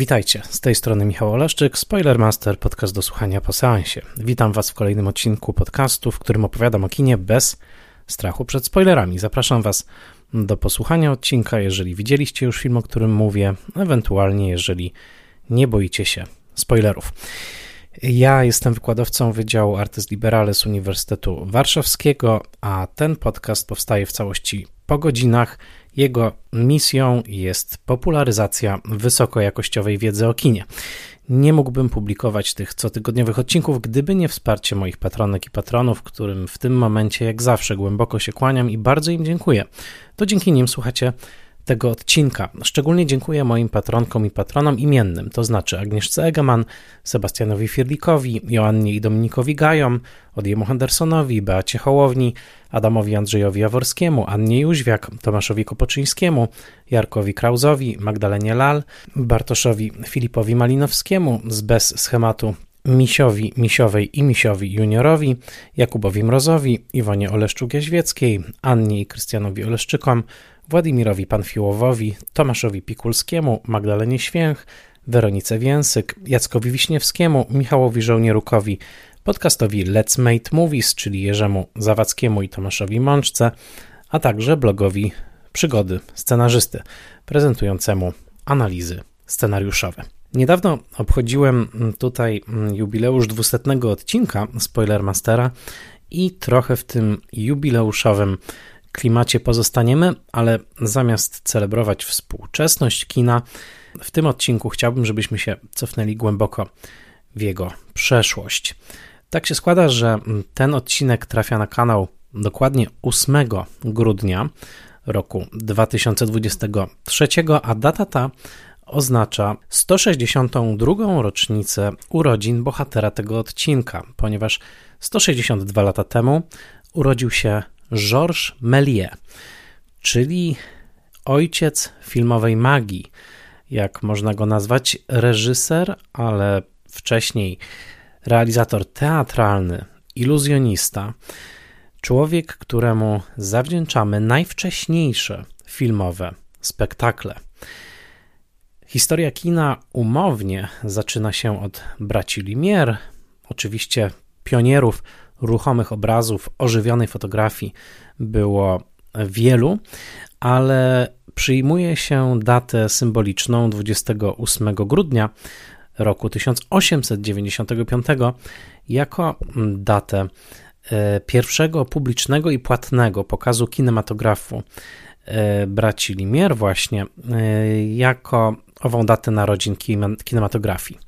Witajcie, z tej strony Michał Oleszczyk, Spoilermaster, podcast do słuchania po seansie. Witam Was w kolejnym odcinku podcastu, w którym opowiadam o kinie bez strachu przed spoilerami. Zapraszam Was do posłuchania odcinka, jeżeli widzieliście już film, o którym mówię, ewentualnie jeżeli nie boicie się spoilerów. Ja jestem wykładowcą Wydziału Artes Liberales Uniwersytetu Warszawskiego, a ten podcast powstaje w całości po godzinach. Jego misją jest popularyzacja wysokojakościowej wiedzy o kinie. Nie mógłbym publikować tych cotygodniowych odcinków, gdyby nie wsparcie moich patronek i patronów, którym w tym momencie, jak zawsze, głęboko się kłaniam i bardzo im dziękuję. To dzięki nim słuchacie tego odcinka. Szczególnie dziękuję moim patronkom i patronom imiennym, to znaczy Agnieszce Egeman, Sebastianowi Firlikowi, Joannie i Dominikowi Gajom, Odiemu Hendersonowi, Beacie Hołowni, Adamowi Andrzejowi Jaworskiemu, Annie Jóźwiak, Tomaszowi Kopoczyńskiemu, Jarkowi Krauzowi, Magdalenie Lal, Bartoszowi Filipowi Malinowskiemu z bez schematu Misiowi Misiowej i Misiowi Juniorowi, Jakubowi Mrozowi, Iwonie Oleszczuk-Jaźwieckiej, Annie i Krystianowi Oleszczykom, Władimirowi Panfiłowowi, Tomaszowi Pikulskiemu, Magdalenie Święch, Weronice Więsyk, Jackowi Wiśniewskiemu, Michałowi Żołnierukowi, podcastowi Let's Make Movies, czyli Jerzemu Zawadzkiemu i Tomaszowi Mączce, a także blogowi Przygody Scenarzysty, prezentującemu analizy scenariuszowe. Niedawno obchodziłem tutaj jubileusz 200 odcinka Spoilermastera i trochę w tym jubileuszowym klimacie pozostaniemy, ale zamiast celebrować współczesność kina, w tym odcinku chciałbym, żebyśmy się cofnęli głęboko w jego przeszłość. Tak się składa, że ten odcinek trafia na kanał dokładnie 8 grudnia roku 2023, a data ta oznacza 162. rocznicę urodzin bohatera tego odcinka, ponieważ 162 lata temu urodził się Georges Méliès, czyli ojciec filmowej magii, jak można go nazwać, reżyser, ale wcześniej realizator teatralny, iluzjonista, człowiek, któremu zawdzięczamy najwcześniejsze filmowe spektakle. Historia kina umownie zaczyna się od braci Lumière, oczywiście pionierów ruchomych obrazów, ożywionej fotografii było wielu, ale przyjmuje się datę symboliczną 28 grudnia roku 1895 jako datę e, pierwszego publicznego i płatnego pokazu kinematografu e, braci Limier właśnie e, jako ową datę narodzin kinematografii.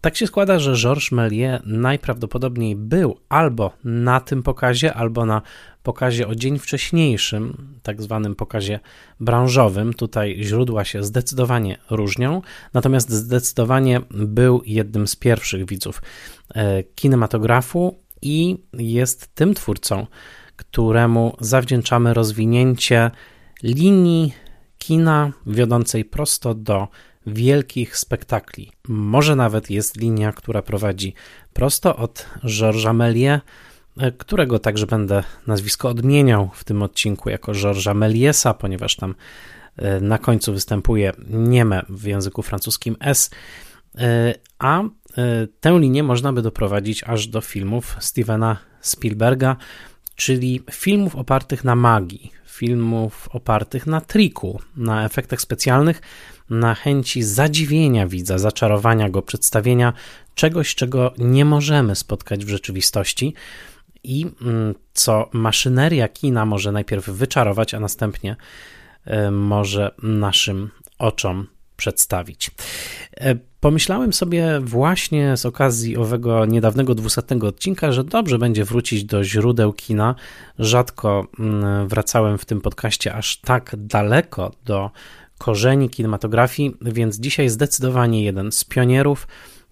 Tak się składa, że Georges Méliès najprawdopodobniej był albo na tym pokazie, albo na pokazie o dzień wcześniejszym, tak zwanym pokazie branżowym. Tutaj źródła się zdecydowanie różnią, natomiast zdecydowanie był jednym z pierwszych widzów e, kinematografu i jest tym twórcą, któremu zawdzięczamy rozwinięcie linii kina wiodącej prosto do wielkich spektakli. Może nawet jest linia, która prowadzi prosto od Georgesa Méliès, e, którego także będę nazwisko odmieniał w tym odcinku jako Georgesa Mélièsa, ponieważ tam e, na końcu występuje nieme w języku francuskim S, e, a tę linię można by doprowadzić aż do filmów Stevena Spielberga, czyli filmów opartych na magii, filmów opartych na triku, na efektach specjalnych, na chęci zadziwienia widza, zaczarowania go, przedstawienia czegoś, czego nie możemy spotkać w rzeczywistości i mm, co maszyneria kina może najpierw wyczarować, a następnie e, może naszym oczom przedstawić. E, pomyślałem sobie właśnie z okazji owego niedawnego 200 odcinka, że dobrze będzie wrócić do źródeł kina. Rzadko mm, wracałem w tym podcaście aż tak daleko do korzeni kinematografii, więc dzisiaj zdecydowanie jeden z pionierów,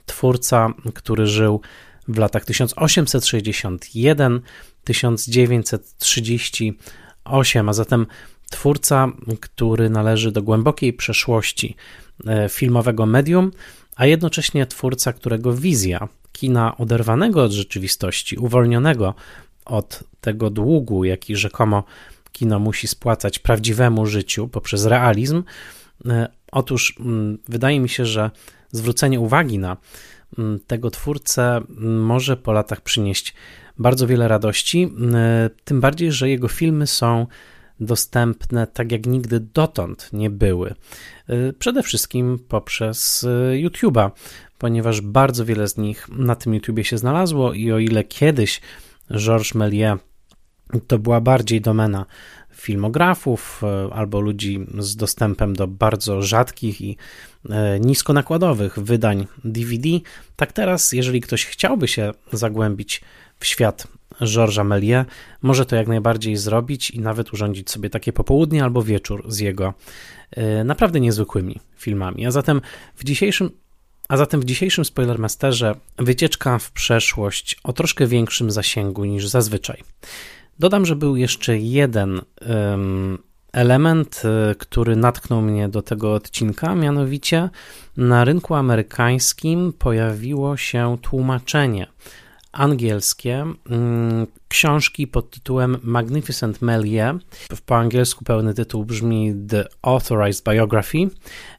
twórca, który żył w latach 1861-1938, a zatem twórca, który należy do głębokiej przeszłości e, filmowego medium, a jednocześnie twórca, którego wizja kina oderwanego od rzeczywistości, uwolnionego od tego długu, jaki rzekomo kino musi spłacać prawdziwemu życiu poprzez realizm, e, Otóż mm, wydaje mi się, że zwrócenie uwagi na mm, tego twórcę mm, może po latach przynieść bardzo wiele radości, tym bardziej, że jego filmy są dostępne tak jak nigdy dotąd nie były. Przede wszystkim poprzez YouTube'a, ponieważ bardzo wiele z nich na tym YouTubie się znalazło i o ile kiedyś Georges Méliès to była bardziej domena filmografów e, albo ludzi z dostępem do bardzo rzadkich i e, niskonakładowych wydań DVD, tak teraz, jeżeli ktoś chciałby się zagłębić w świat Georgesa Méliès, może to jak najbardziej zrobić i nawet urządzić sobie takie popołudnie albo wieczór z jego e, naprawdę niezwykłymi filmami. A zatem w dzisiejszym a zatem w dzisiejszym Spoilermasterze wycieczka w przeszłość o troszkę większym zasięgu niż zazwyczaj. Dodam, że był jeszcze jeden element, e, który natknął mnie do tego odcinka, mianowicie na rynku amerykańskim pojawiło się tłumaczenie angielskie um, książki pod tytułem Magnificent Melie. Po angielsku pełny tytuł brzmi The Authorized Biography.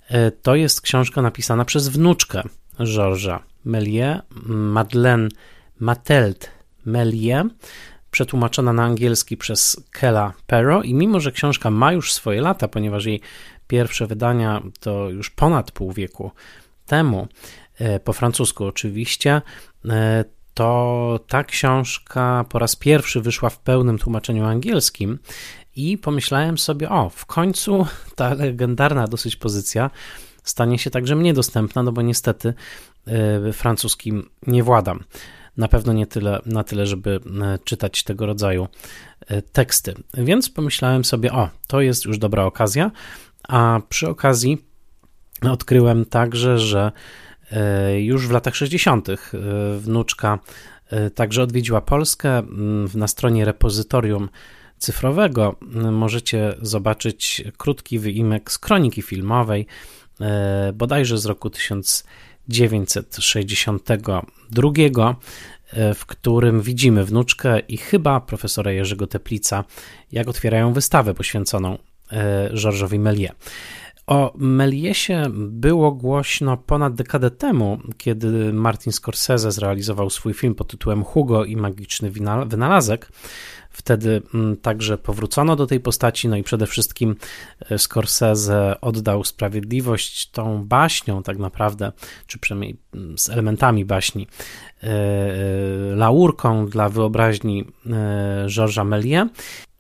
E, to jest książka napisana przez wnuczkę Georgesa Melie, Madeleine Matelt Melie przetłumaczona na angielski przez Kella Pero i mimo, że książka ma już swoje lata, ponieważ jej pierwsze wydania to już ponad pół wieku temu, e, po francusku oczywiście, e, to ta książka po raz pierwszy wyszła w pełnym tłumaczeniu angielskim i pomyślałem sobie, o, w końcu ta legendarna dosyć pozycja stanie się także mnie dostępna, no bo niestety e, francuskim nie władam na pewno nie tyle, na tyle, żeby e, czytać tego rodzaju e, teksty. Więc pomyślałem sobie, o, to jest już dobra okazja, a przy okazji odkryłem także, że e, już w latach 60. wnuczka także odwiedziła Polskę. Na stronie repozytorium cyfrowego możecie zobaczyć krótki wyimek z kroniki filmowej, bodajże z roku 1900. 1962, e, w którym widzimy wnuczkę i chyba profesora Jerzego Teplica, jak otwierają wystawę poświęconą e, Georgesowi Méliès. O Meliesie było głośno ponad dekadę temu, kiedy Martin Scorsese zrealizował swój film pod tytułem Hugo i magiczny wynalazek. Wtedy mm, także powrócono do tej postaci, no i przede wszystkim e, Scorsese oddał sprawiedliwość tą baśnią, tak naprawdę, czy przynajmniej mm, z elementami baśni, e, e, laurką dla wyobraźni Georgesa Méliès.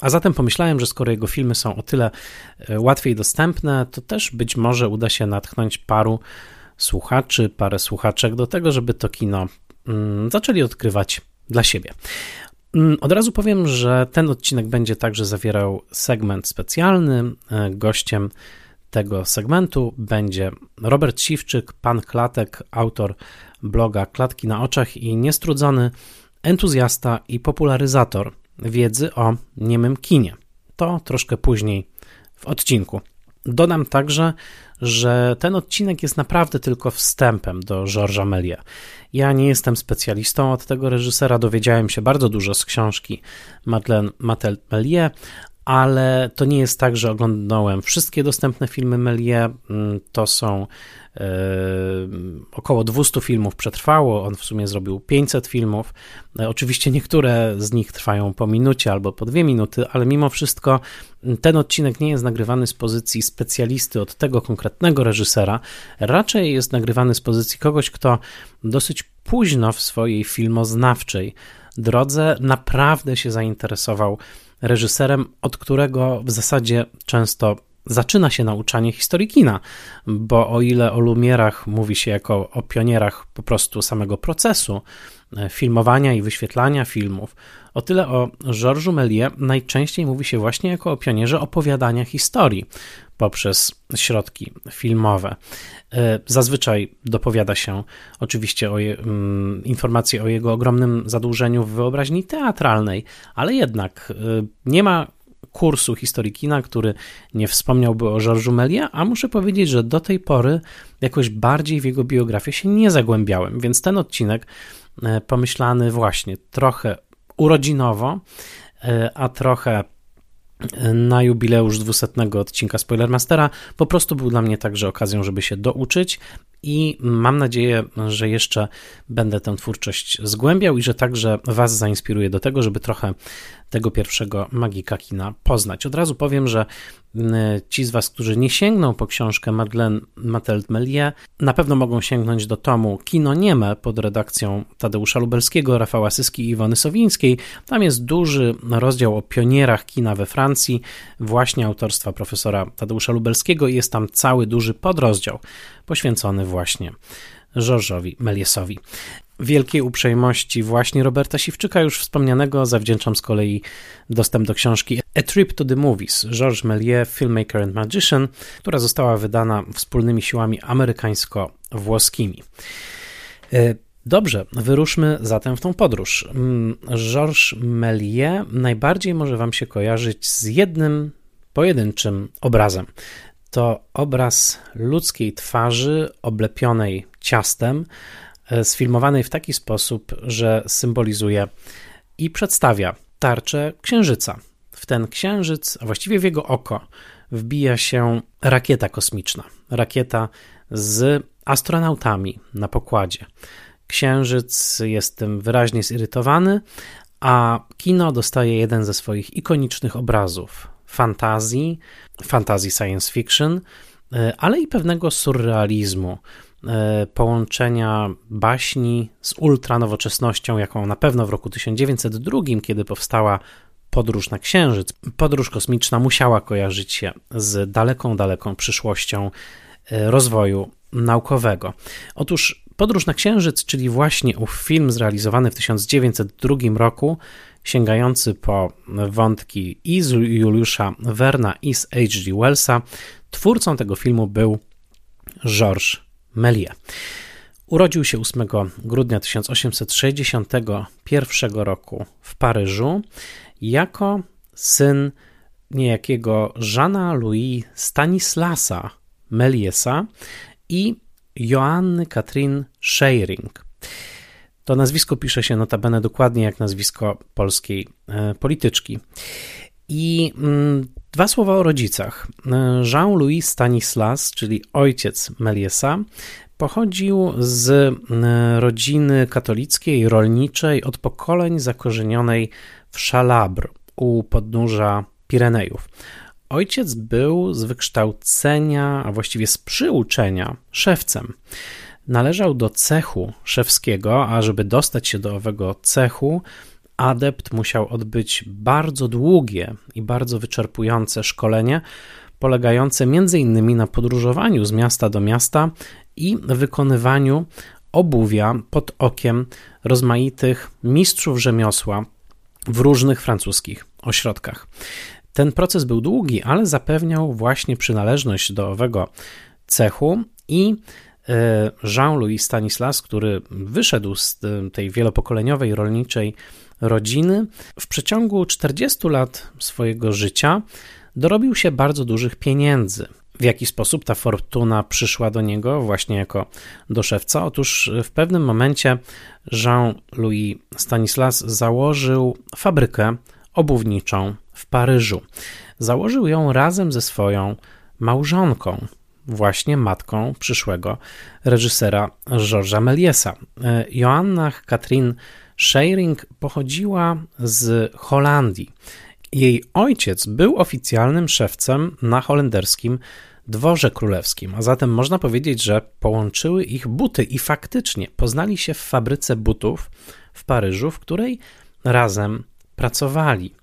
A zatem pomyślałem, że skoro jego filmy są o tyle łatwiej dostępne, to też być może uda się natchnąć paru słuchaczy, parę słuchaczek do tego, żeby to kino mm, zaczęli odkrywać dla siebie. Mm, od razu powiem, że ten odcinek będzie także zawierał segment specjalny. E, gościem tego segmentu będzie Robert Siwczyk, pan Klatek, autor bloga Klatki na oczach i niestrudzony entuzjasta i popularyzator wiedzy o niemym kinie. To troszkę później w odcinku. Dodam także, że ten odcinek jest naprawdę tylko wstępem do Georgesa Méliès. Ja nie jestem specjalistą od tego reżysera, dowiedziałem się bardzo dużo z książki Madeleine Matel Méliès, ale to nie jest tak, że oglądałem wszystkie dostępne filmy Méliès. Mm, to są e, około 200 filmów przetrwało, on w sumie zrobił 500 filmów. E, oczywiście niektóre z nich trwają po minucie albo po dwie minuty, ale mimo wszystko mm, ten odcinek nie jest nagrywany z pozycji specjalisty od tego konkretnego reżysera, raczej jest nagrywany z pozycji kogoś, kto dosyć późno w swojej filmoznawczej drodze naprawdę się zainteresował reżyserem, od którego w zasadzie często zaczyna się nauczanie historii kina, bo o ile o Lumierach mówi się jako o pionierach po prostu samego procesu e, filmowania i wyświetlania filmów, o tyle o Georgesu Méliès najczęściej mówi się właśnie jako o pionierze opowiadania historii poprzez środki filmowe. E, zazwyczaj dopowiada się oczywiście o je, um, informacje o jego ogromnym zadłużeniu w wyobraźni teatralnej, ale jednak y, nie ma kursu historii kina, który nie wspomniałby o Georgesu Méliès, a muszę powiedzieć, że do tej pory jakoś bardziej w jego biografię się nie zagłębiałem, więc ten odcinek e, pomyślany właśnie trochę urodzinowo, a trochę na jubileusz 200 odcinka Spoilermastera. Po prostu był dla mnie także okazją, żeby się douczyć i mam nadzieję, że jeszcze będę tę twórczość zgłębiał i że także Was zainspiruje do tego, żeby trochę tego pierwszego magika kina poznać. Od razu powiem, że ci z Was, którzy nie sięgną po książkę Madeleine Matelt-Melier, na pewno mogą sięgnąć do tomu Kino Nieme pod redakcją Tadeusza Lubelskiego, Rafała Syski i Iwony Sowińskiej. Tam jest duży rozdział o pionierach kina we Francji, właśnie autorstwa profesora Tadeusza Lubelskiego i jest tam cały duży podrozdział poświęcony właśnie George'owi Meliesowi. Wielkiej uprzejmości właśnie Roberta Siwczyka, już wspomnianego, zawdzięczam z kolei dostęp do książki A Trip to the Movies, Georges Méliès, Filmmaker and Magician, która została wydana wspólnymi siłami amerykańsko-włoskimi. E, dobrze, wyruszmy zatem w tą podróż. Mm, Georges Méliès najbardziej może Wam się kojarzyć z jednym pojedynczym obrazem. To obraz ludzkiej twarzy oblepionej ciastem, E, sfilmowanej w taki sposób, że symbolizuje i przedstawia tarczę księżyca. W ten księżyc, a właściwie w jego oko, wbija się rakieta kosmiczna. Rakieta z astronautami na pokładzie. Księżyc jest tym wyraźnie zirytowany, a kino dostaje jeden ze swoich ikonicznych obrazów fantazji, fantazji science fiction, e, ale i pewnego surrealizmu, E, połączenia baśni z ultranowoczesnością, jaką na pewno w roku 1902, kiedy powstała podróż na Księżyc, podróż kosmiczna musiała kojarzyć się z daleką, daleką przyszłością e, rozwoju naukowego. Otóż Podróż na Księżyc, czyli właśnie ów film zrealizowany w 1902 roku, sięgający po wątki i z Juliusza Werna i z H.G. Wellsa, twórcą tego filmu był Georges Méliès. Urodził się 8 grudnia 1861 roku w Paryżu jako syn niejakiego Jeana Louis Stanislasa Meliesa i Joanny Katrin Scheiring. To nazwisko pisze się notabene dokładnie jak nazwisko polskiej e, polityczki. I mm, dwa słowa o rodzicach. Jean-Louis Stanislas, czyli ojciec Meliesa, pochodził z mm, rodziny katolickiej, rolniczej, od pokoleń zakorzenionej w Chalabre u podnóża Pirenejów. Ojciec był z wykształcenia, a właściwie z przyuczenia, szewcem. Należał do cechu szewskiego, a żeby dostać się do owego cechu, adept musiał odbyć bardzo długie i bardzo wyczerpujące szkolenie, polegające m.in. na podróżowaniu z miasta do miasta i wykonywaniu obuwia pod okiem rozmaitych mistrzów rzemiosła w różnych francuskich ośrodkach. Ten proces był długi, ale zapewniał właśnie przynależność do owego cechu i e, Jean-Louis Stanislas, który wyszedł z tej wielopokoleniowej rolniczej rodziny, w przeciągu 40 lat swojego życia dorobił się bardzo dużych pieniędzy. W jaki sposób ta fortuna przyszła do niego właśnie jako do szewca? Otóż w pewnym momencie Jean-Louis Stanislas założył fabrykę obuwniczą w Paryżu. Założył ją razem ze swoją małżonką, właśnie matką przyszłego reżysera Georgesa Meliesa. Joanna Katrin Schering pochodziła z Holandii. Jej ojciec był oficjalnym szewcem na holenderskim dworze królewskim, a zatem można powiedzieć, że połączyły ich buty i faktycznie poznali się w fabryce butów w Paryżu, w której razem pracowali.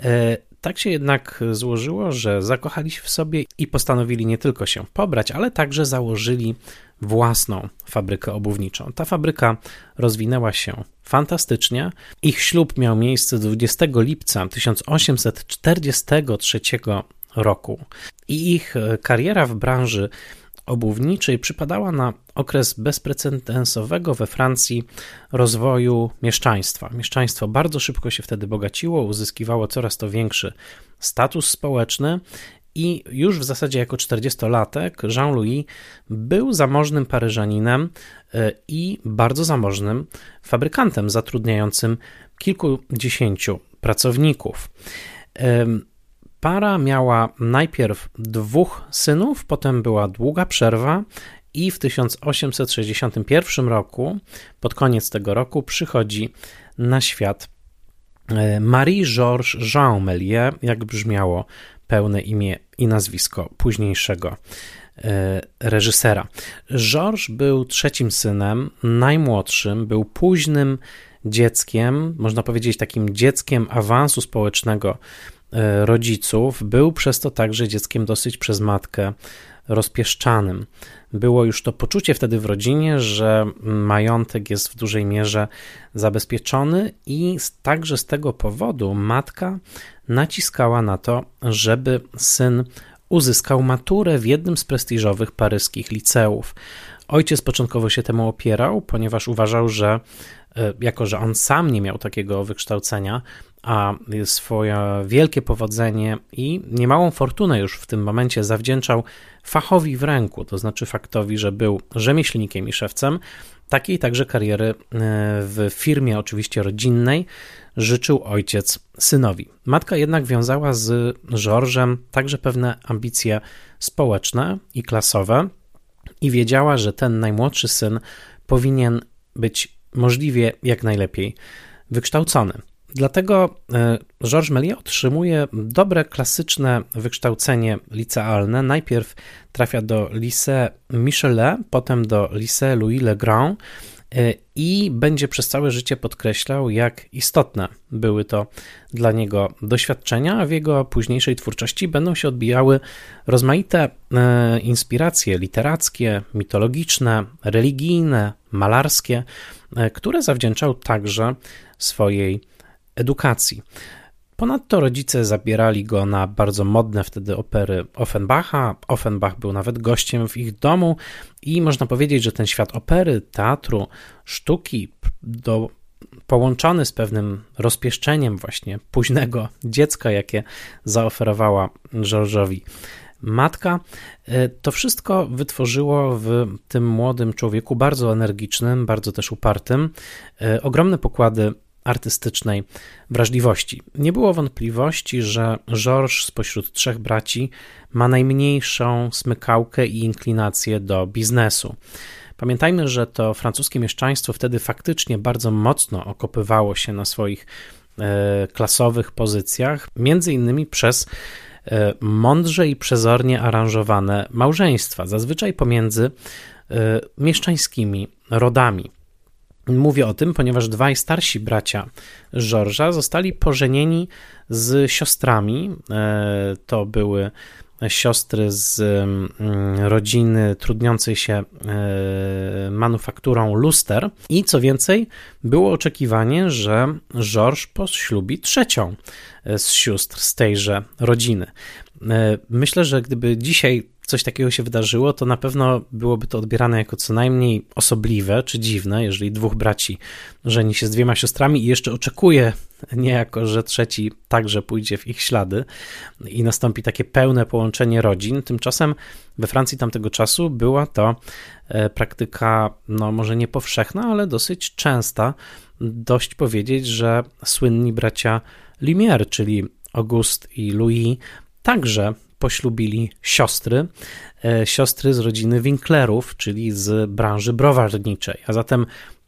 E, tak się jednak złożyło, że zakochali się w sobie i postanowili nie tylko się pobrać, ale także założyli własną fabrykę obuwniczą. Ta fabryka rozwinęła się fantastycznie. Ich ślub miał miejsce 20 lipca 1843 roku i ich kariera w branży obuwniczej przypadała na okres bezprecedensowego we Francji rozwoju mieszczaństwa. Mieszczaństwo bardzo szybko się wtedy bogaciło, uzyskiwało coraz to większy status społeczny i już w zasadzie jako 40-latek Jean-Louis był zamożnym Paryżaninem e, i bardzo zamożnym fabrykantem zatrudniającym kilkudziesięciu pracowników. Para miała najpierw dwóch synów, potem była długa przerwa i w 1861 roku, pod koniec tego roku, przychodzi na świat e, Marie-Georges Jean Méliès, jak brzmiało pełne imię i nazwisko późniejszego e, reżysera. Georges był trzecim synem, najmłodszym, był późnym dzieckiem, można powiedzieć takim dzieckiem awansu społecznego rodziców, był przez to także dzieckiem dosyć przez matkę rozpieszczanym. Było już to poczucie wtedy w rodzinie, że majątek jest w dużej mierze zabezpieczony, i także z tego powodu matka naciskała na to, żeby syn uzyskał maturę w jednym z prestiżowych paryskich liceów. Ojciec początkowo się temu opierał, ponieważ uważał, że e, jako że on sam nie miał takiego wykształcenia, a swoje wielkie powodzenie i niemałą fortunę już w tym momencie zawdzięczał fachowi w ręku, to znaczy faktowi, że był rzemieślnikiem i szewcem, takiej także kariery e, w firmie, oczywiście rodzinnej, życzył ojciec synowi. Matka jednak wiązała z Georgem także pewne ambicje społeczne i klasowe i wiedziała, że ten najmłodszy syn powinien być możliwie jak najlepiej wykształcony. Dlatego e, Georges Méliès otrzymuje dobre klasyczne wykształcenie licealne. Najpierw trafia do Lycée Michelet, potem do Lycée Louis Le Grand e, i będzie przez całe życie podkreślał, jak istotne były to dla niego doświadczenia, a w jego późniejszej twórczości będą się odbijały rozmaite e, inspiracje literackie, mitologiczne, religijne, malarskie, które zawdzięczał także swojej edukacji. Ponadto rodzice zabierali go na bardzo modne wtedy opery Offenbacha. Offenbach był nawet gościem w ich domu i można powiedzieć, że ten świat opery, teatru, sztuki, do, połączony z pewnym rozpieszczeniem właśnie późnego dziecka, jakie zaoferowała George'owi matka, e, to wszystko wytworzyło w tym młodym człowieku bardzo energicznym, bardzo też upartym, e, ogromne pokłady artystycznej wrażliwości. Nie było wątpliwości, że Georges spośród trzech braci ma najmniejszą smykałkę i inklinację do biznesu. Pamiętajmy, że to francuskie mieszczaństwo wtedy faktycznie bardzo mocno okopywało się na swoich e, klasowych pozycjach, między innymi przez e, mądrze i przezornie aranżowane małżeństwa, zazwyczaj pomiędzy e, mieszczańskimi rodami. Mówię o tym, ponieważ dwaj starsi bracia Georgesa zostali pożenieni z siostrami. E, to były siostry z mm, rodziny trudniącej się e, manufakturą luster. I co więcej, było oczekiwanie, że Georges poślubi trzecią z sióstr z tejże rodziny. E, myślę, że gdyby dzisiaj coś takiego się wydarzyło, to na pewno byłoby to odbierane jako co najmniej osobliwe czy dziwne, jeżeli dwóch braci żeni się z dwiema siostrami i jeszcze oczekuje niejako, że trzeci także pójdzie w ich ślady i nastąpi takie pełne połączenie rodzin. Tymczasem we Francji tamtego czasu była to e, praktyka, no może nie powszechna, ale dosyć częsta. Dość powiedzieć, że słynni bracia Lumière, czyli August i Louis, także poślubili siostry, e, siostry z rodziny Winklerów, czyli z branży browarniczej. A zatem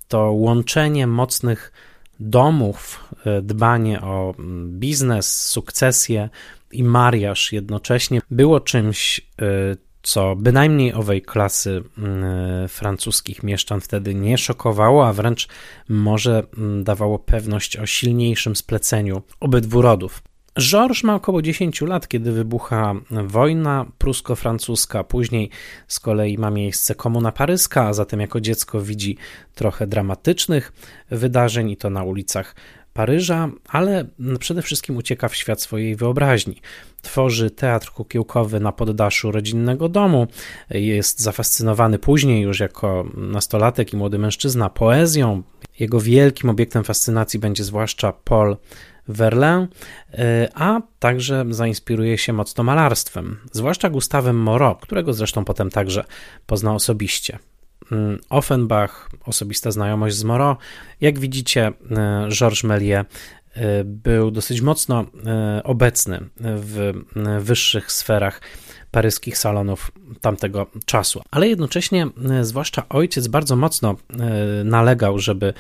to łączenie mocnych domów, e, dbanie o mm, biznes, sukcesję i mariaż jednocześnie było czymś, e, co bynajmniej owej klasy mm, francuskich mieszczan wtedy nie szokowało, a wręcz może mm, dawało pewność o silniejszym spleceniu obydwu rodów. Georges ma około 10 lat, kiedy wybucha wojna prusko-francuska. Później z kolei ma miejsce komuna paryska, a zatem jako dziecko widzi trochę dramatycznych wydarzeń i to na ulicach Paryża, ale przede wszystkim ucieka w świat swojej wyobraźni. Tworzy teatr kukiełkowy na poddaszu rodzinnego domu. Jest zafascynowany później, już jako nastolatek i młody mężczyzna, poezją. Jego wielkim obiektem fascynacji będzie zwłaszcza Paul Verlaine, e, a także zainspiruje się mocno malarstwem, zwłaszcza Gustawem Moreau, którego zresztą potem także poznał osobiście. Mm, Offenbach, osobista znajomość z Moreau. Jak widzicie, e, Georges Méliès był dosyć mocno obecny w wyższych sferach paryskich salonów tamtego czasu. Ale jednocześnie, zwłaszcza ojciec, bardzo mocno nalegał, żeby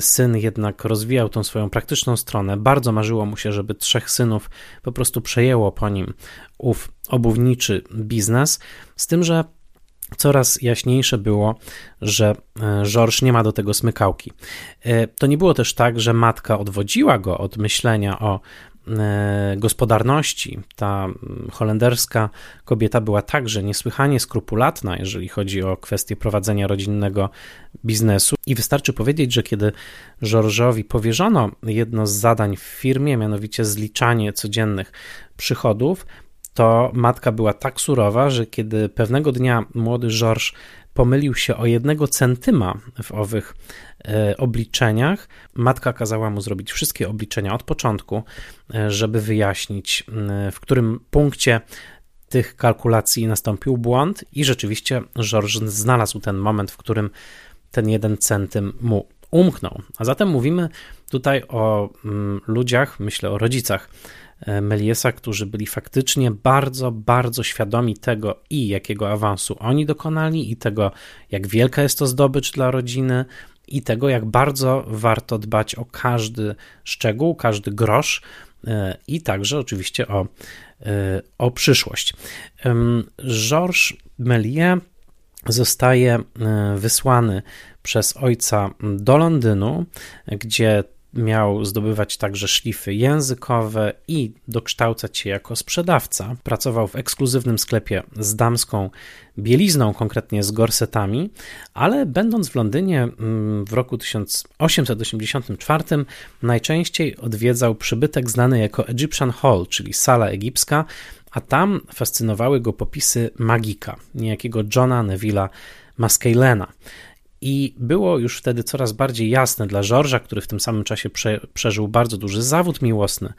syn jednak rozwijał tą swoją praktyczną stronę. Bardzo marzyło mu się, żeby trzech synów po prostu przejęło po nim ów obuwniczy biznes, z tym, że coraz jaśniejsze było, że e, Georges nie ma do tego smykałki. E, to nie było też tak, że matka odwodziła go od myślenia o e, gospodarności. Ta holenderska kobieta była także niesłychanie skrupulatna, jeżeli chodzi o kwestię prowadzenia rodzinnego biznesu. I wystarczy powiedzieć, że kiedy Georgesowi powierzono jedno z zadań w firmie, mianowicie zliczanie codziennych przychodów, to matka była tak surowa, że kiedy pewnego dnia młody Georges pomylił się o jednego centyma w owych e, obliczeniach, matka kazała mu zrobić wszystkie obliczenia od początku, e, żeby wyjaśnić, w którym punkcie tych kalkulacji nastąpił błąd i rzeczywiście Georges znalazł ten moment, w którym ten jeden centym mu umknął. A zatem mówimy tutaj o ludziach, myślę o rodzicach, E, Meliesa, którzy byli faktycznie bardzo, bardzo świadomi tego i jakiego awansu oni dokonali, i tego, jak wielka jest to zdobycz dla rodziny, i tego, jak bardzo warto dbać o każdy szczegół, każdy grosz, e, i także oczywiście o, e, o przyszłość. Georges Melie zostaje wysłany przez ojca do Londynu, gdzie miał zdobywać także szlify językowe i dokształcać się jako sprzedawca. Pracował w ekskluzywnym sklepie z damską bielizną, konkretnie z gorsetami, ale będąc w Londynie mm, w roku 1884 najczęściej odwiedzał przybytek znany jako Egyptian Hall, czyli sala egipska, a tam fascynowały go popisy magika, niejakiego Johna Neville'a Maskellena. I było już wtedy coraz bardziej jasne dla Georgesa, który w tym samym czasie prze, przeżył bardzo duży zawód miłosny,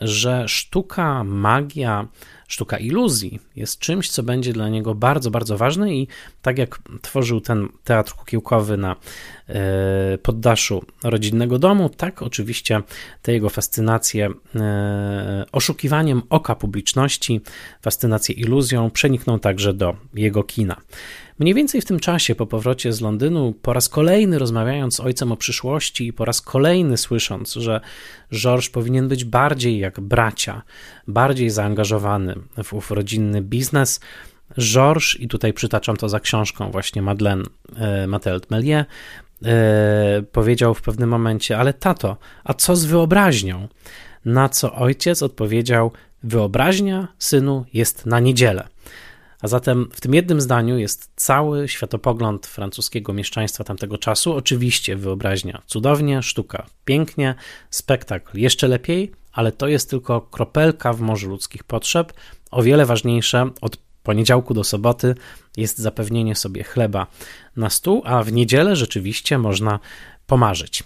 że sztuka, magia, sztuka iluzji jest czymś, co będzie dla niego bardzo, bardzo ważne i tak jak tworzył ten teatr kukiełkowy na e, poddaszu rodzinnego domu, tak oczywiście te jego fascynacje e, oszukiwaniem oka publiczności, fascynacje iluzją przenikną także do jego kina. Mniej więcej w tym czasie, po powrocie z Londynu, po raz kolejny rozmawiając z ojcem o przyszłości i po raz kolejny słysząc, że Georges powinien być bardziej jak bracia, bardziej zaangażowany w ów rodzinny biznes, Georges, i tutaj przytaczam to za książką właśnie Madeleine e, Mathilde Melier, e, powiedział w pewnym momencie, ale tato, a co z wyobraźnią? Na co ojciec odpowiedział, wyobraźnia, synu, jest na niedzielę. A zatem w tym jednym zdaniu jest cały światopogląd francuskiego mieszczaństwa tamtego czasu. Oczywiście wyobraźnia cudownie, sztuka pięknie, spektakl jeszcze lepiej, ale to jest tylko kropelka w morzu ludzkich potrzeb. O wiele ważniejsze od poniedziałku do soboty jest zapewnienie sobie chleba na stół, a w niedzielę rzeczywiście można pomarzyć.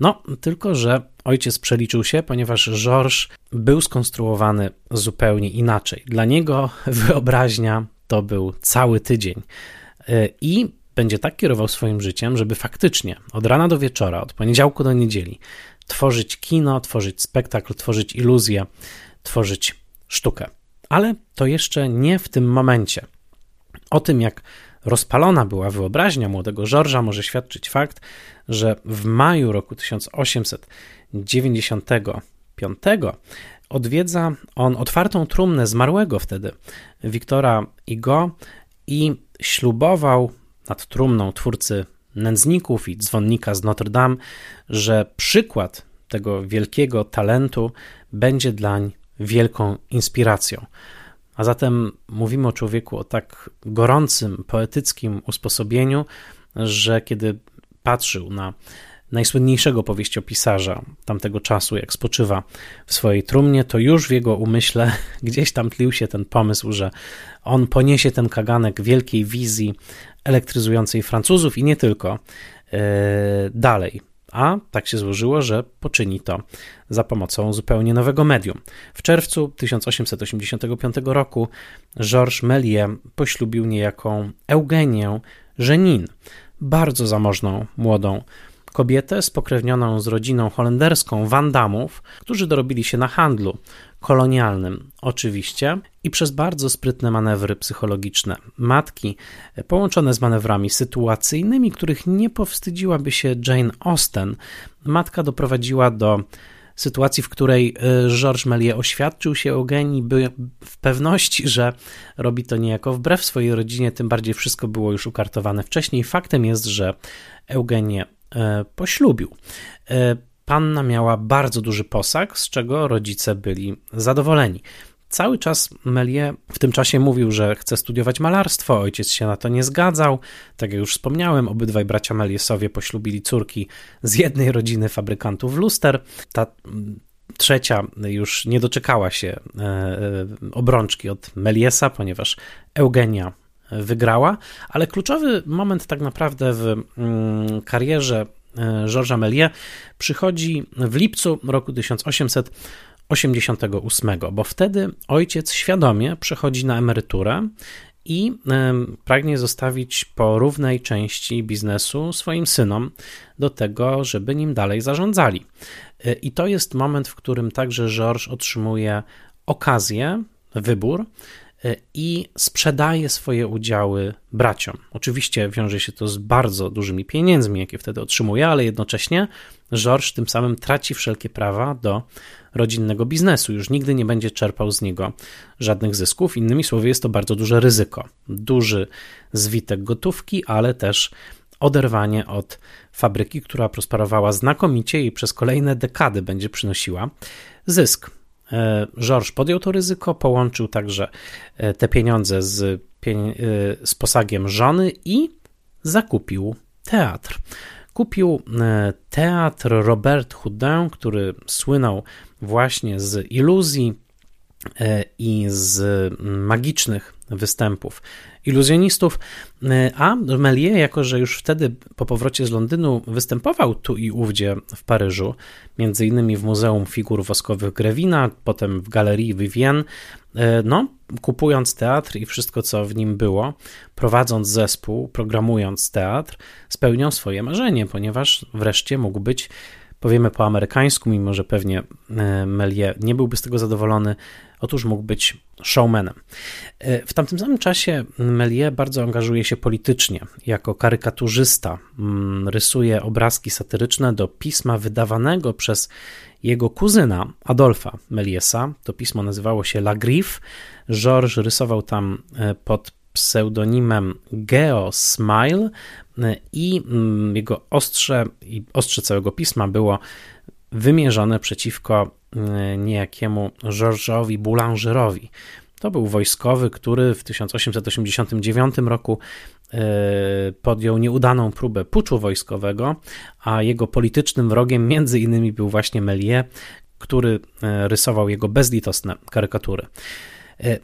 No, tylko że ojciec przeliczył się, ponieważ Georges był skonstruowany zupełnie inaczej. Dla niego wyobraźnia to był cały tydzień. E, I będzie tak kierował swoim życiem, żeby faktycznie od rana do wieczora, od poniedziałku do niedzieli, tworzyć kino, tworzyć spektakl, tworzyć iluzję, tworzyć sztukę. Ale to jeszcze nie w tym momencie. O tym, jak rozpalona była wyobraźnia młodego Żorża, może świadczyć fakt, że w maju roku 1895 odwiedza on otwartą trumnę zmarłego wtedy Wiktora Igo i ślubował nad trumną twórcy nędzników i dzwonnika z Notre Dame, że przykład tego wielkiego talentu będzie dlań wielką inspiracją. A zatem mówimy o człowieku o tak gorącym, poetyckim usposobieniu, że kiedy patrzył na najsłynniejszego powieściopisarza tamtego czasu, jak spoczywa w swojej trumnie, to już w jego umyśle gdzieś tam tlił się ten pomysł, że on poniesie ten kaganek wielkiej wizji elektryzującej Francuzów i nie tylko yy, dalej. A tak się złożyło, że poczyni to za pomocą zupełnie nowego medium. W czerwcu 1885 roku Georges Méliès poślubił niejaką Eugenię Żenin, bardzo zamożną młodą kobietę spokrewnioną z rodziną holenderską Wandamów, którzy dorobili się na handlu kolonialnym, oczywiście, i przez bardzo sprytne manewry psychologiczne matki, połączone z manewrami sytuacyjnymi, których nie powstydziłaby się Jane Austen, matka doprowadziła do sytuacji, w której y, Georges Méliès oświadczył się Eugenii, by w pewności, że robi to niejako wbrew swojej rodzinie, tym bardziej wszystko było już ukartowane wcześniej. Faktem jest, że Eugenię y, poślubił. Y, panna miała bardzo duży posag, z czego rodzice byli zadowoleni. Cały czas Melie w tym czasie mówił, że chce studiować malarstwo, ojciec się na to nie zgadzał. Tak jak już wspomniałem, obydwaj bracia Meliesowie poślubili córki z jednej rodziny fabrykantów luster. Ta mm, trzecia już nie doczekała się e, e, obrączki od Meliesa, ponieważ Eugenia wygrała, ale kluczowy moment tak naprawdę w mm, karierze e, Georgesa Melie przychodzi w lipcu roku 1800 88, bo wtedy ojciec świadomie przechodzi na emeryturę i pragnie zostawić po równej części biznesu swoim synom do tego, żeby nim dalej zarządzali. E, I to jest moment, w którym także Georges otrzymuje okazję, wybór e, i sprzedaje swoje udziały braciom. Oczywiście wiąże się to z bardzo dużymi pieniędzmi, jakie wtedy otrzymuje, ale jednocześnie Georges tym samym traci wszelkie prawa do rodzinnego biznesu, już nigdy nie będzie czerpał z niego żadnych zysków. Innymi słowy, jest to bardzo duże ryzyko. Duży zwitek gotówki, ale też oderwanie od fabryki, która prosperowała znakomicie i przez kolejne dekady będzie przynosiła zysk. E, Georges podjął to ryzyko, połączył także e, te pieniądze z, e, z posagiem żony i zakupił teatr. Kupił teatr Robert Houdin, który słynął właśnie z iluzji i z magicznych występów. Iluzjonistów, e, a Méliès, jako że już wtedy po powrocie z Londynu występował tu i ówdzie w Paryżu, między innymi w Muzeum Figur Woskowych Grewina, potem w Galerii Vivienne, no, kupując teatr i wszystko, co w nim było, prowadząc zespół, programując teatr, spełniał swoje marzenie, ponieważ wreszcie mógł być powiemy po amerykańsku, mimo że pewnie e, Melie nie byłby z tego zadowolony, otóż mógł być showmanem. E, w tamtym samym czasie Melie bardzo angażuje się politycznie. Jako karykaturzysta mm, rysuje obrazki satyryczne do pisma wydawanego przez jego kuzyna Adolfa Meliesa. To pismo nazywało się La Griffe. Georges rysował tam e, pod pseudonimem Geo Smile i mm, jego ostrze i ostrze całego pisma było wymierzone przeciwko niejakiemu Georgesowi Boulangerowi. To był wojskowy, który w 1889 roku e, podjął nieudaną próbę puczu wojskowego, a jego politycznym wrogiem między innymi był właśnie Melie, który e, rysował jego bezlitosne karykatury.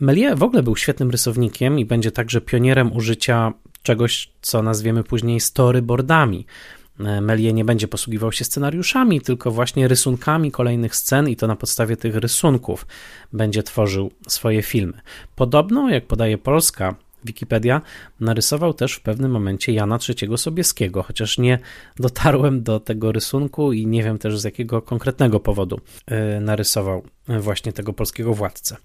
Melie w ogóle był świetnym rysownikiem i będzie także pionierem użycia czegoś, co nazwiemy później storyboardami. Melie nie będzie posługiwał się scenariuszami, tylko właśnie rysunkami kolejnych scen i to na podstawie tych rysunków będzie tworzył swoje filmy. Podobno, jak podaje Polska Wikipedia, narysował też w pewnym momencie Jana III Sobieskiego, chociaż nie dotarłem do tego rysunku i nie wiem też z jakiego konkretnego powodu e, narysował właśnie tego polskiego władcę.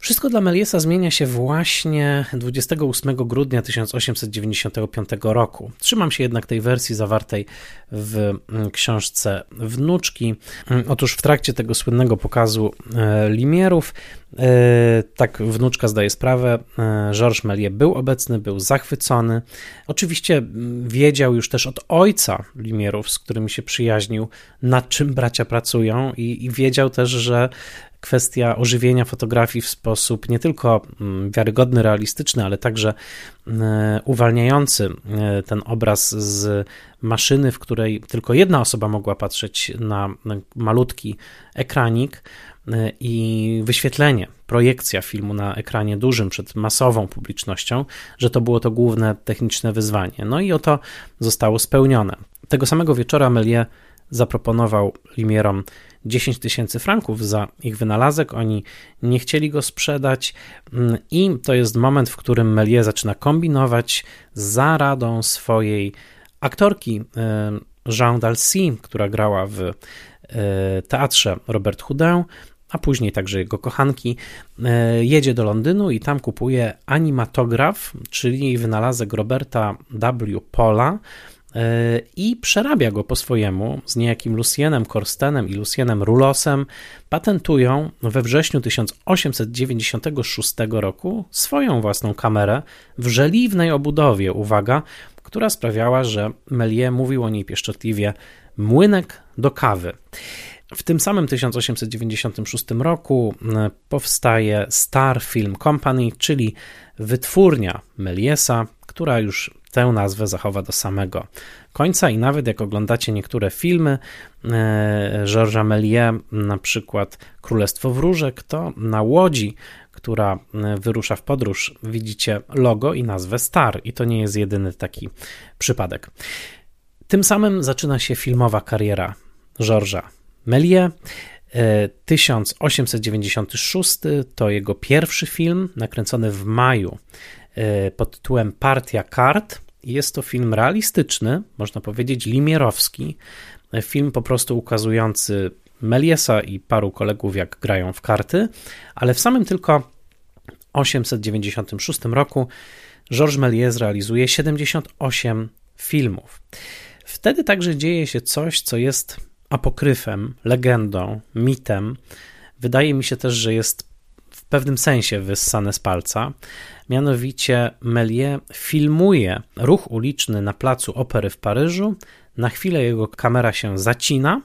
Wszystko dla Meliesa zmienia się właśnie 28 grudnia 1895 roku. Trzymam się jednak tej wersji zawartej w mm, książce Wnuczki. Mm, otóż w trakcie tego słynnego pokazu e, Limierów, e, tak wnuczka zdaje sprawę, e, Georges Méliès był obecny, był zachwycony. Oczywiście mm, wiedział już też od ojca Limierów, z którym się przyjaźnił, nad czym bracia pracują i, i wiedział też, że kwestia ożywienia fotografii w sposób nie tylko mm, wiarygodny, realistyczny, ale także e, uwalniający e, ten obraz z maszyny, w której tylko jedna osoba mogła patrzeć na malutki ekranik e, i wyświetlenie, projekcja filmu na ekranie dużym przed masową publicznością, że to było to główne techniczne wyzwanie. No i oto zostało spełnione. Tego samego wieczora Melie zaproponował Limierom 10 tysięcy franków za ich wynalazek. Oni nie chcieli go sprzedać, mm, i to jest moment, w którym Melie zaczyna kombinować za radą swojej aktorki Jean Dalcy, która grała w e, teatrze Robert Houdin, a później także jego kochanki, e, jedzie do Londynu i tam kupuje animatograf, czyli wynalazek Roberta W. Pola, i przerabia go po swojemu z niejakim Lucienem Korstenem i Lucienem Rulosem. Patentują we wrześniu 1896 roku swoją własną kamerę w żeliwnej obudowie, uwaga, która sprawiała, że Melie mówił o niej pieszczotliwie młynek do kawy. W tym samym 1896 roku e, powstaje Star Film Company, czyli wytwórnia Meliesa, która już tę nazwę zachowa do samego końca i nawet jak oglądacie niektóre filmy e, Georgesa Méliès, na przykład Królestwo Wróżek, to na łodzi, która e, wyrusza w podróż, widzicie logo i nazwę Star i to nie jest jedyny taki przypadek. Tym samym zaczyna się filmowa kariera Georgesa Méliès. 1896 to jego pierwszy film, nakręcony w maju e, pod tytułem Partia Kart. Jest to film realistyczny, można powiedzieć limierowski. Film po prostu ukazujący Meliesa i paru kolegów, jak grają w karty, ale w samym tylko 896 roku Georges Méliès realizuje 78 filmów. Wtedy także dzieje się coś, co jest apokryfem, legendą, mitem. Wydaje mi się też, że jest pewnym sensie wyssane z palca. Mianowicie Melie filmuje ruch uliczny na placu Opery w Paryżu. Na chwilę jego kamera się zacina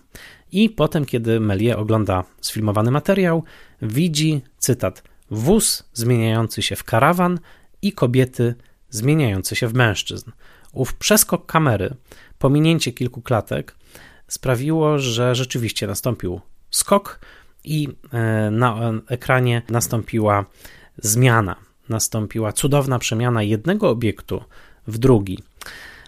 i potem, kiedy Melie ogląda sfilmowany materiał, widzi, cytat, wóz zmieniający się w karawan i kobiety zmieniające się w mężczyzn. Ów przeskok kamery, pominięcie kilku klatek sprawiło, że rzeczywiście nastąpił skok i e, na ekranie nastąpiła zmiana. Nastąpiła cudowna przemiana jednego obiektu w drugi.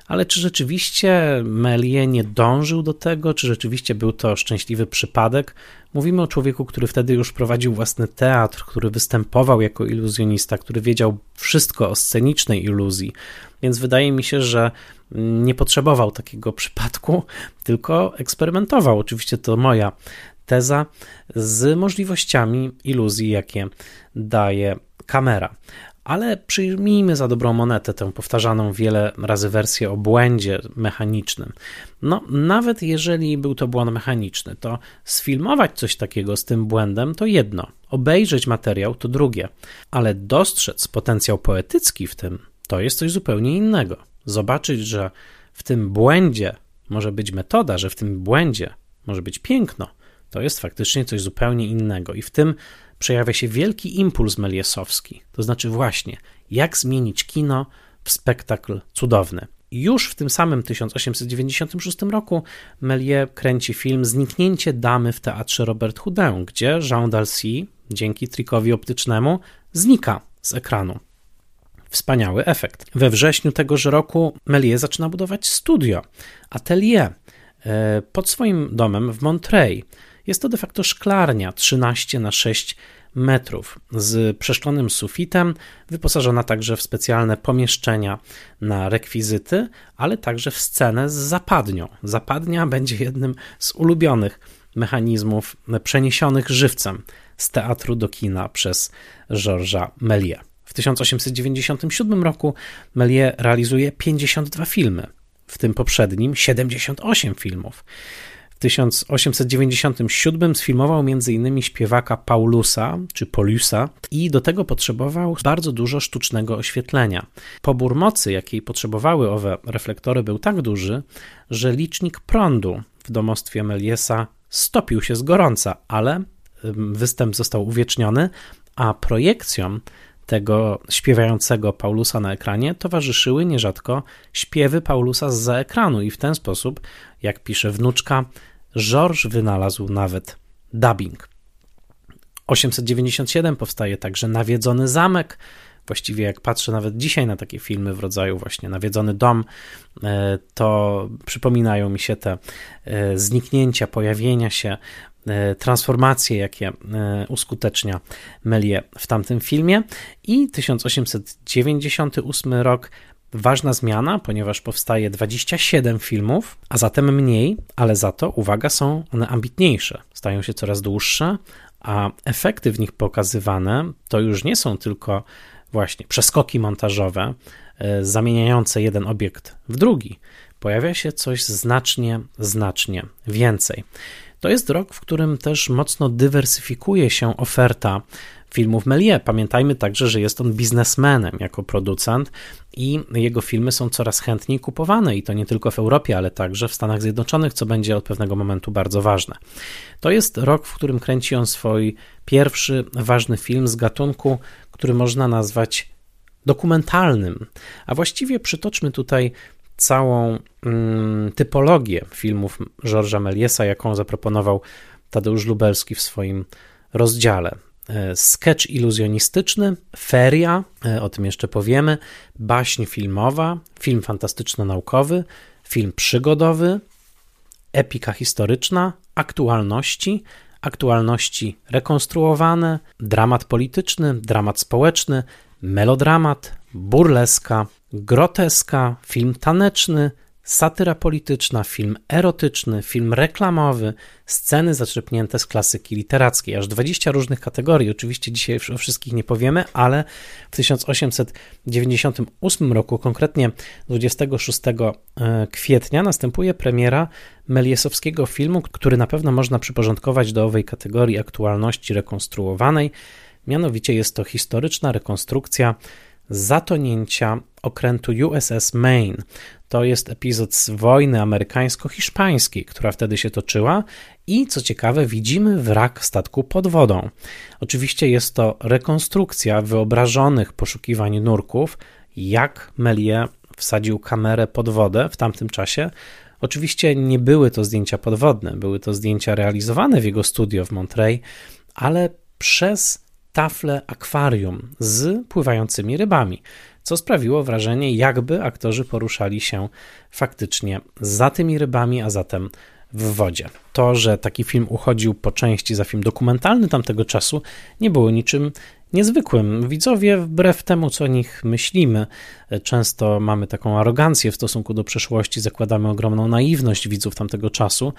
Ale czy rzeczywiście Melie nie dążył do tego? Czy rzeczywiście był to szczęśliwy przypadek? Mówimy o człowieku, który wtedy już prowadził własny teatr, który występował jako iluzjonista, który wiedział wszystko o scenicznej iluzji. Więc wydaje mi się, że nie potrzebował takiego przypadku, tylko eksperymentował. Oczywiście to moja teza z możliwościami iluzji, jakie daje kamera. Ale przyjmijmy za dobrą monetę tę powtarzaną wiele razy wersję o błędzie mechanicznym. No, nawet jeżeli był to błąd mechaniczny, to sfilmować coś takiego z tym błędem to jedno, obejrzeć materiał to drugie, ale dostrzec potencjał poetycki w tym to jest coś zupełnie innego. Zobaczyć, że w tym błędzie może być metoda, że w tym błędzie może być piękno, to jest faktycznie coś zupełnie innego. I w tym przejawia się wielki impuls meliesowski. To znaczy, właśnie, jak zmienić kino w spektakl cudowny. Już w tym samym 1896 roku Méliès kręci film Zniknięcie damy w teatrze Robert Houdin, gdzie Jean Dalcy, dzięki trikowi optycznemu, znika z ekranu. Wspaniały efekt. We wrześniu tegoż roku Méliès zaczyna budować studio, atelier e, pod swoim domem w Montreuil. Jest to de facto szklarnia 13 na 6 metrów z przeszklonym sufitem, wyposażona także w specjalne pomieszczenia na rekwizyty, ale także w scenę z zapadnią. Zapadnia będzie jednym z ulubionych mechanizmów przeniesionych żywcem z teatru do kina przez Georgesa Méliès. W 1897 roku Méliès realizuje 52 filmy, w tym poprzednim 78 filmów. W 1897 sfilmował m.in. śpiewaka Paulusa czy Polusa i do tego potrzebował bardzo dużo sztucznego oświetlenia. Pobór mocy, jakiej potrzebowały owe reflektory, był tak duży, że licznik prądu w domostwie Meliesa stopił się z gorąca, ale występ został uwieczniony, a projekcjom tego śpiewającego Paulusa na ekranie towarzyszyły nierzadko śpiewy Paulusa z ekranu i w ten sposób, jak pisze wnuczka, Georges wynalazł nawet dubbing. 897 powstaje także Nawiedzony Zamek. Właściwie jak patrzę nawet dzisiaj na takie filmy w rodzaju właśnie Nawiedzony Dom, e, to przypominają mi się te e, zniknięcia, pojawienia się E, transformacje, jakie uskutecznia Melie w tamtym filmie. I 1898 rok ważna zmiana, ponieważ powstaje 27 filmów, a zatem mniej, ale za to, uwaga, są one ambitniejsze, stają się coraz dłuższe, a efekty w nich pokazywane to już nie są tylko właśnie przeskoki montażowe, e, zamieniające jeden obiekt w drugi. Pojawia się coś znacznie, znacznie więcej. To jest rok, w którym też mocno dywersyfikuje się oferta filmów Melie. Pamiętajmy także, że jest on biznesmenem jako producent i jego filmy są coraz chętniej kupowane i to nie tylko w Europie, ale także w Stanach Zjednoczonych, co będzie od pewnego momentu bardzo ważne. To jest rok, w którym kręci on swój pierwszy ważny film z gatunku, który można nazwać dokumentalnym. A właściwie przytoczmy tutaj całą mm, typologię filmów Georgesa Meliesa, jaką zaproponował Tadeusz Lubelski w swoim rozdziale. E, sketch iluzjonistyczny, feria, e, o tym jeszcze powiemy, baśń filmowa, film fantastyczno-naukowy, film przygodowy, epika historyczna, aktualności, aktualności rekonstruowane, dramat polityczny, dramat społeczny, melodramat, burleska, groteska, film taneczny, satyra polityczna, film erotyczny, film reklamowy, sceny zaczerpnięte z klasyki literackiej. Aż 20 różnych kategorii. Oczywiście dzisiaj o wszystkich nie powiemy, ale w 1898 roku, konkretnie 26 e, kwietnia, następuje premiera Meliesowskiego filmu, który na pewno można przyporządkować do owej kategorii aktualności rekonstruowanej. Mianowicie jest to historyczna rekonstrukcja zatonięcia okrętu USS Maine. To jest epizod z wojny amerykańsko-hiszpańskiej, która wtedy się toczyła, i co ciekawe, widzimy wrak statku pod wodą. Oczywiście jest to rekonstrukcja wyobrażonych poszukiwań nurków, jak Melie wsadził kamerę pod wodę w tamtym czasie. Oczywiście nie były to zdjęcia podwodne, były to zdjęcia realizowane w jego studio w Monterey, ale przez tafle akwarium z pływającymi rybami, co sprawiło wrażenie, jakby aktorzy poruszali się faktycznie za tymi rybami, a zatem w wodzie. To, że taki film uchodził po części za film dokumentalny tamtego czasu, nie było niczym niezwykłym. Widzowie, wbrew temu, co o nich myślimy, często mamy taką arogancję w stosunku do przeszłości, zakładamy ogromną naiwność widzów tamtego czasu.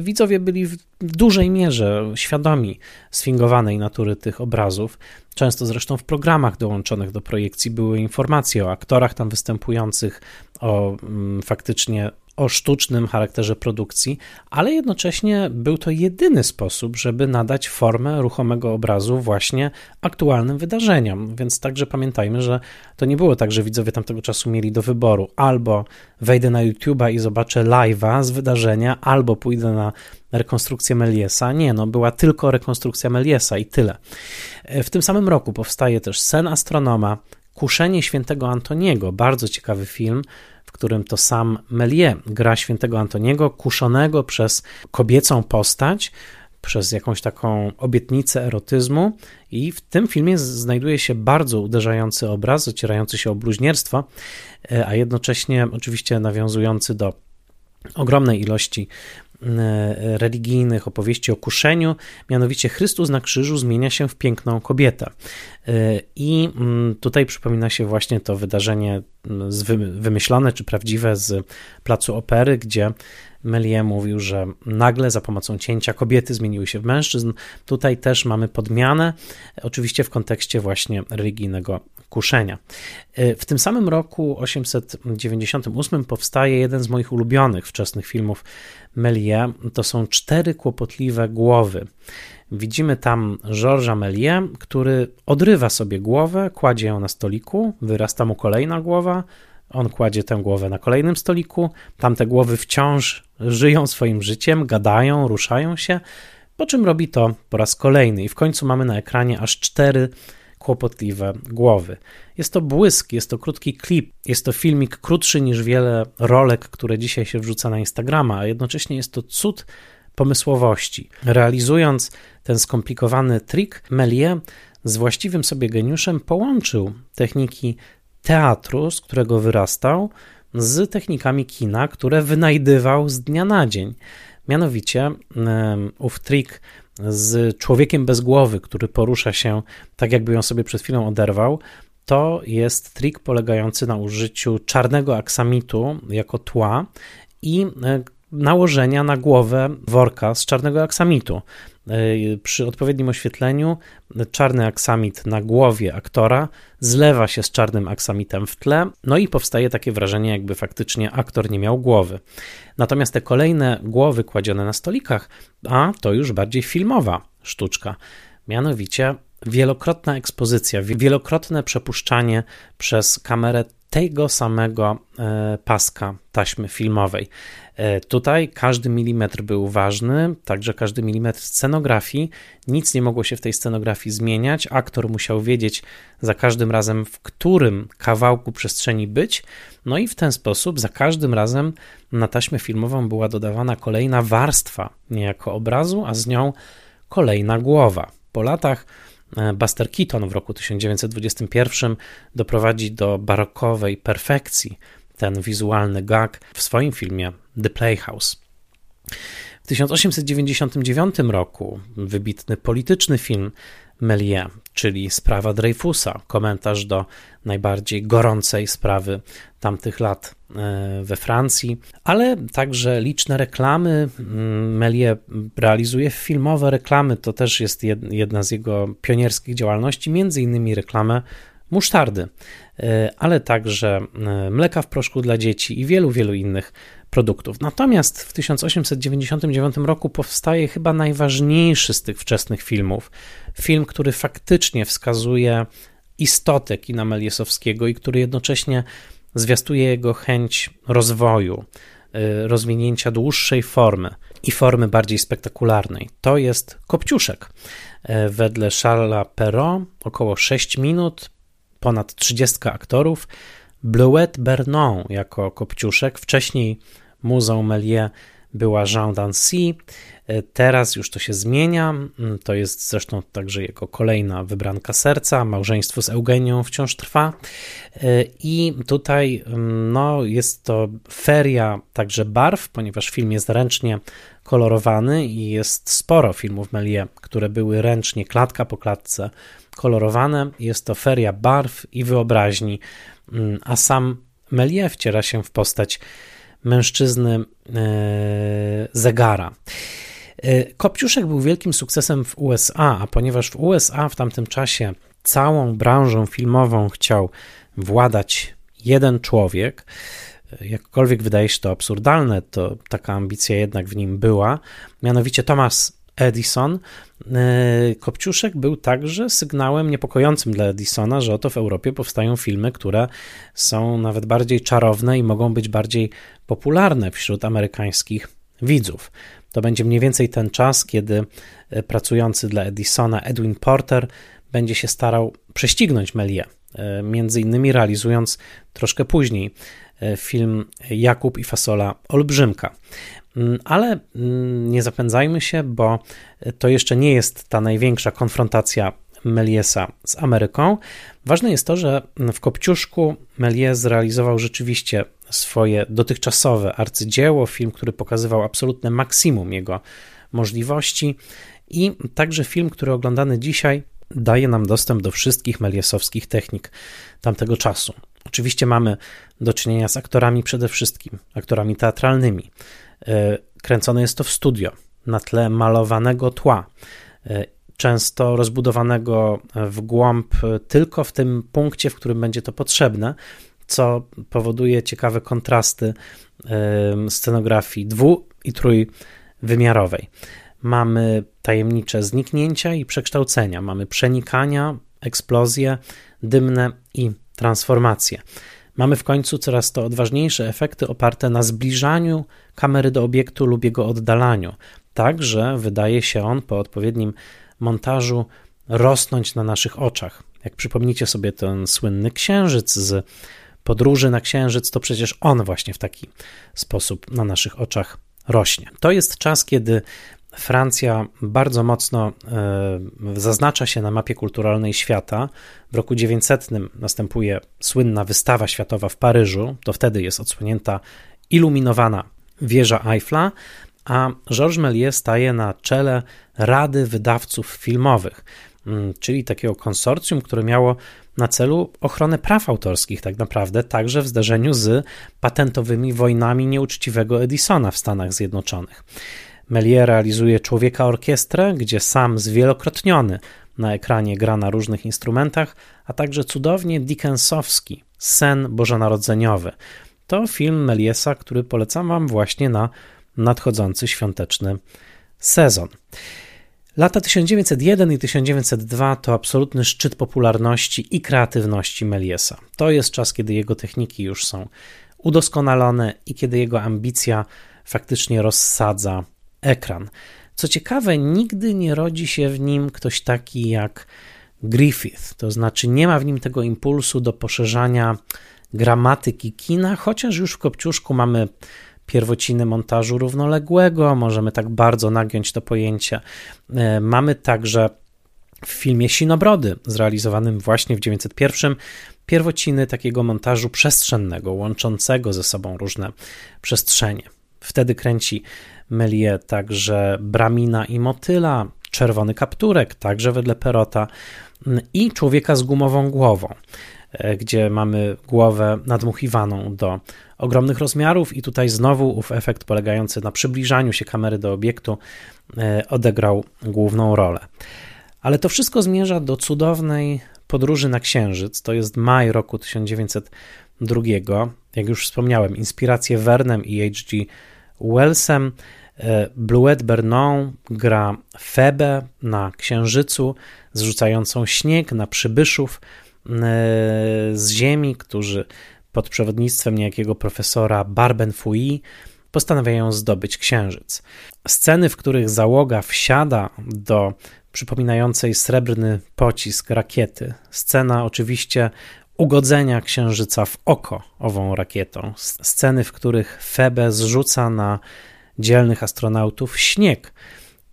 Widzowie byli w dużej mierze świadomi sfingowanej natury tych obrazów. Często zresztą w programach dołączonych do projekcji były informacje o aktorach tam występujących, o mm, faktycznie o sztucznym charakterze produkcji, ale jednocześnie był to jedyny sposób, żeby nadać formę ruchomego obrazu właśnie aktualnym wydarzeniom. Więc także pamiętajmy, że to nie było tak, że widzowie tamtego czasu mieli do wyboru albo wejdę na YouTube'a i zobaczę live'a z wydarzenia, albo pójdę na rekonstrukcję Meliesa. Nie, no była tylko rekonstrukcja Meliesa i tyle. W tym samym roku powstaje też Sen Astronoma, Kuszenie Świętego Antoniego, bardzo ciekawy film, w którym to sam Melie gra świętego Antoniego, kuszonego przez kobiecą postać, przez jakąś taką obietnicę erotyzmu, i w tym filmie znajduje się bardzo uderzający obraz, ocierający się o bluźnierstwo, e, a jednocześnie oczywiście nawiązujący do ogromnej ilości religijnych opowieści o kuszeniu, mianowicie Chrystus na krzyżu zmienia się w piękną kobietę. E, I mm, tutaj przypomina się właśnie to wydarzenie wymyślone czy prawdziwe z placu opery, gdzie Melie mówił, że nagle za pomocą cięcia kobiety zmieniły się w mężczyzn. Tutaj też mamy podmianę, oczywiście w kontekście właśnie religijnego kuszenia. E, w tym samym roku 898 powstaje jeden z moich ulubionych wczesnych filmów Melie. To są cztery kłopotliwe głowy. Widzimy tam Georgesa Melie, który odrywa sobie głowę, kładzie ją na stoliku, wyrasta mu kolejna głowa, on kładzie tę głowę na kolejnym stoliku, tamte głowy wciąż żyją swoim życiem, gadają, ruszają się, po czym robi to po raz kolejny. I w końcu mamy na ekranie aż cztery kłopotliwe głowy. Jest to błysk, jest to krótki klip, jest to filmik krótszy niż wiele rolek, które dzisiaj się wrzuca na Instagrama, a jednocześnie jest to cud pomysłowości. Realizując ten skomplikowany trik, Melie z właściwym sobie geniuszem połączył techniki teatru, z którego wyrastał, z technikami kina, które wynajdywał z dnia na dzień. Mianowicie ów trik z człowiekiem bez głowy, który porusza się tak, jakby ją sobie przed chwilą oderwał, to jest trik polegający na użyciu czarnego aksamitu jako tła i e, nałożenia na głowę worka z czarnego aksamitu. E, przy odpowiednim oświetleniu czarny aksamit na głowie aktora zlewa się z czarnym aksamitem w tle, no i powstaje takie wrażenie, jakby faktycznie aktor nie miał głowy. Natomiast te kolejne głowy kładzione na stolikach, a to już bardziej filmowa sztuczka. Mianowicie wielokrotna ekspozycja, wielokrotne przepuszczanie przez kamerę tego samego e, paska taśmy filmowej. E, tutaj każdy milimetr był ważny, także każdy milimetr scenografii. Nic nie mogło się w tej scenografii zmieniać. Aktor musiał wiedzieć za każdym razem, w którym kawałku przestrzeni być. No i w ten sposób za każdym razem na taśmę filmową była dodawana kolejna warstwa, niejako obrazu, a z nią kolejna głowa. Po latach e, Buster Keaton w roku 1921 doprowadzi do barokowej perfekcji ten wizualny gag w swoim filmie The Playhouse. W 1899 roku wybitny polityczny film Melie, czyli sprawa Dreyfusa, komentarz do najbardziej gorącej sprawy tamtych lat e, we Francji, ale także liczne reklamy. Mm, Melie realizuje filmowe reklamy, to też jest jedna z jego pionierskich działalności, między innymi reklamę musztardy, e, ale także e, mleka w proszku dla dzieci i wielu, wielu innych produktów. Natomiast w 1899 roku powstaje chyba najważniejszy z tych wczesnych filmów. Film, który faktycznie wskazuje istotę kina Meliesowskiego i który jednocześnie zwiastuje jego chęć rozwoju, e, rozwinięcia dłuższej formy i formy bardziej spektakularnej. To jest Kopciuszek. Wedle Charlesa Perrault około 6 minut, ponad 30 aktorów. Bleuette Bernon jako Kopciuszek, wcześniej muzą Melie była Jean Dancy, teraz już to się zmienia, to jest zresztą także jego kolejna wybranka serca, małżeństwo z Eugenią wciąż trwa. I tutaj no, jest to feria także barw, ponieważ film jest ręcznie kolorowany i jest sporo filmów Melie, które były ręcznie, klatka po klatce kolorowane. Jest to feria barw i wyobraźni, mm, a sam Melie wciera się w postać mężczyzny e, zegara. E, Kopciuszek był wielkim sukcesem w USA, a ponieważ w USA w tamtym czasie całą branżą filmową chciał władać jeden człowiek, e, jakkolwiek wydaje się to absurdalne, to taka ambicja jednak w nim była, mianowicie Thomas Edison, e, Kopciuszek był także sygnałem niepokojącym dla Edisona, że oto w Europie powstają filmy, które są nawet bardziej czarowne i mogą być bardziej popularne wśród amerykańskich widzów. To będzie mniej więcej ten czas, kiedy e, pracujący dla Edisona Edwin Porter będzie się starał prześcignąć Melie, e, między innymi realizując troszkę później film Jakub i Fasola Olbrzymka. Mm, ale mm, nie zapędzajmy się, bo to jeszcze nie jest ta największa konfrontacja Meliesa z Ameryką. Ważne jest to, że w Kopciuszku Melies zrealizował rzeczywiście swoje dotychczasowe arcydzieło, film, który pokazywał absolutne maksimum jego możliwości i także film, który oglądany dzisiaj daje nam dostęp do wszystkich meliesowskich technik tamtego czasu. Oczywiście mamy do czynienia z aktorami przede wszystkim, aktorami teatralnymi, kręcone jest to w studio, na tle malowanego tła, e, często rozbudowanego w głąb tylko w tym punkcie, w którym będzie to potrzebne, co powoduje ciekawe kontrasty e, scenografii dwu- i trójwymiarowej. Mamy tajemnicze zniknięcia i przekształcenia, mamy przenikania, eksplozje dymne i transformacje. Mamy w końcu coraz to odważniejsze efekty oparte na zbliżaniu kamery do obiektu lub jego oddalaniu, tak że wydaje się on po odpowiednim montażu rosnąć na naszych oczach. Jak przypomnicie sobie ten słynny księżyc z podróży na księżyc, to przecież on właśnie w taki sposób na naszych oczach rośnie. To jest czas, kiedy Francja bardzo mocno e, zaznacza się na mapie kulturalnej świata. W roku 900 następuje słynna wystawa światowa w Paryżu. To wtedy jest odsłonięta iluminowana wieża Eiffla, a Georges Méliès staje na czele Rady Wydawców Filmowych. mm, czyli takiego konsorcjum, które miało na celu ochronę praw autorskich, tak naprawdę, także w zdarzeniu z patentowymi wojnami nieuczciwego Edisona w Stanach Zjednoczonych. Méliès realizuje Człowieka Orkiestrę, gdzie sam zwielokrotniony na ekranie gra na różnych instrumentach, a także cudownie Dickensowski Sen Bożonarodzeniowy. To film Meliesa, który polecam Wam właśnie na nadchodzący świąteczny sezon. Lata 1901 i 1902 to absolutny szczyt popularności i kreatywności Meliesa. To jest czas, kiedy jego techniki już są udoskonalone i kiedy jego ambicja faktycznie rozsadza ekran. Co ciekawe, nigdy nie rodzi się w nim ktoś taki jak Griffith, to znaczy nie ma w nim tego impulsu do poszerzania gramatyki kina, chociaż już w Kopciuszku mamy pierwociny montażu równoległego, możemy tak bardzo nagiąć to pojęcie. E, mamy także w filmie Sinobrody, zrealizowanym właśnie w 901, pierwociny takiego montażu przestrzennego, łączącego ze sobą różne przestrzenie. Wtedy kręci Melie także Bramina i Motyla, Czerwony Kapturek, także wedle Perota i Człowieka z gumową głową, e, gdzie mamy głowę nadmuchiwaną do ogromnych rozmiarów i tutaj znowu ów efekt polegający na przybliżaniu się kamery do obiektu e, odegrał główną rolę. Ale to wszystko zmierza do cudownej podróży na Księżyc. To jest maj roku 1902. Jak już wspomniałem, inspiracje Vernem i H.G. Wellsem. E, Bluet Bernon gra Febę na Księżycu, zrzucającą śnieg na przybyszów e, z Ziemi, którzy pod przewodnictwem niejakiego profesora Barbenfui postanawiają zdobyć Księżyc. Sceny, w których załoga wsiada do przypominającej srebrny pocisk rakiety. Scena oczywiście ugodzenia Księżyca w oko ową rakietą. Sceny, w których Febe zrzuca na dzielnych astronautów śnieg.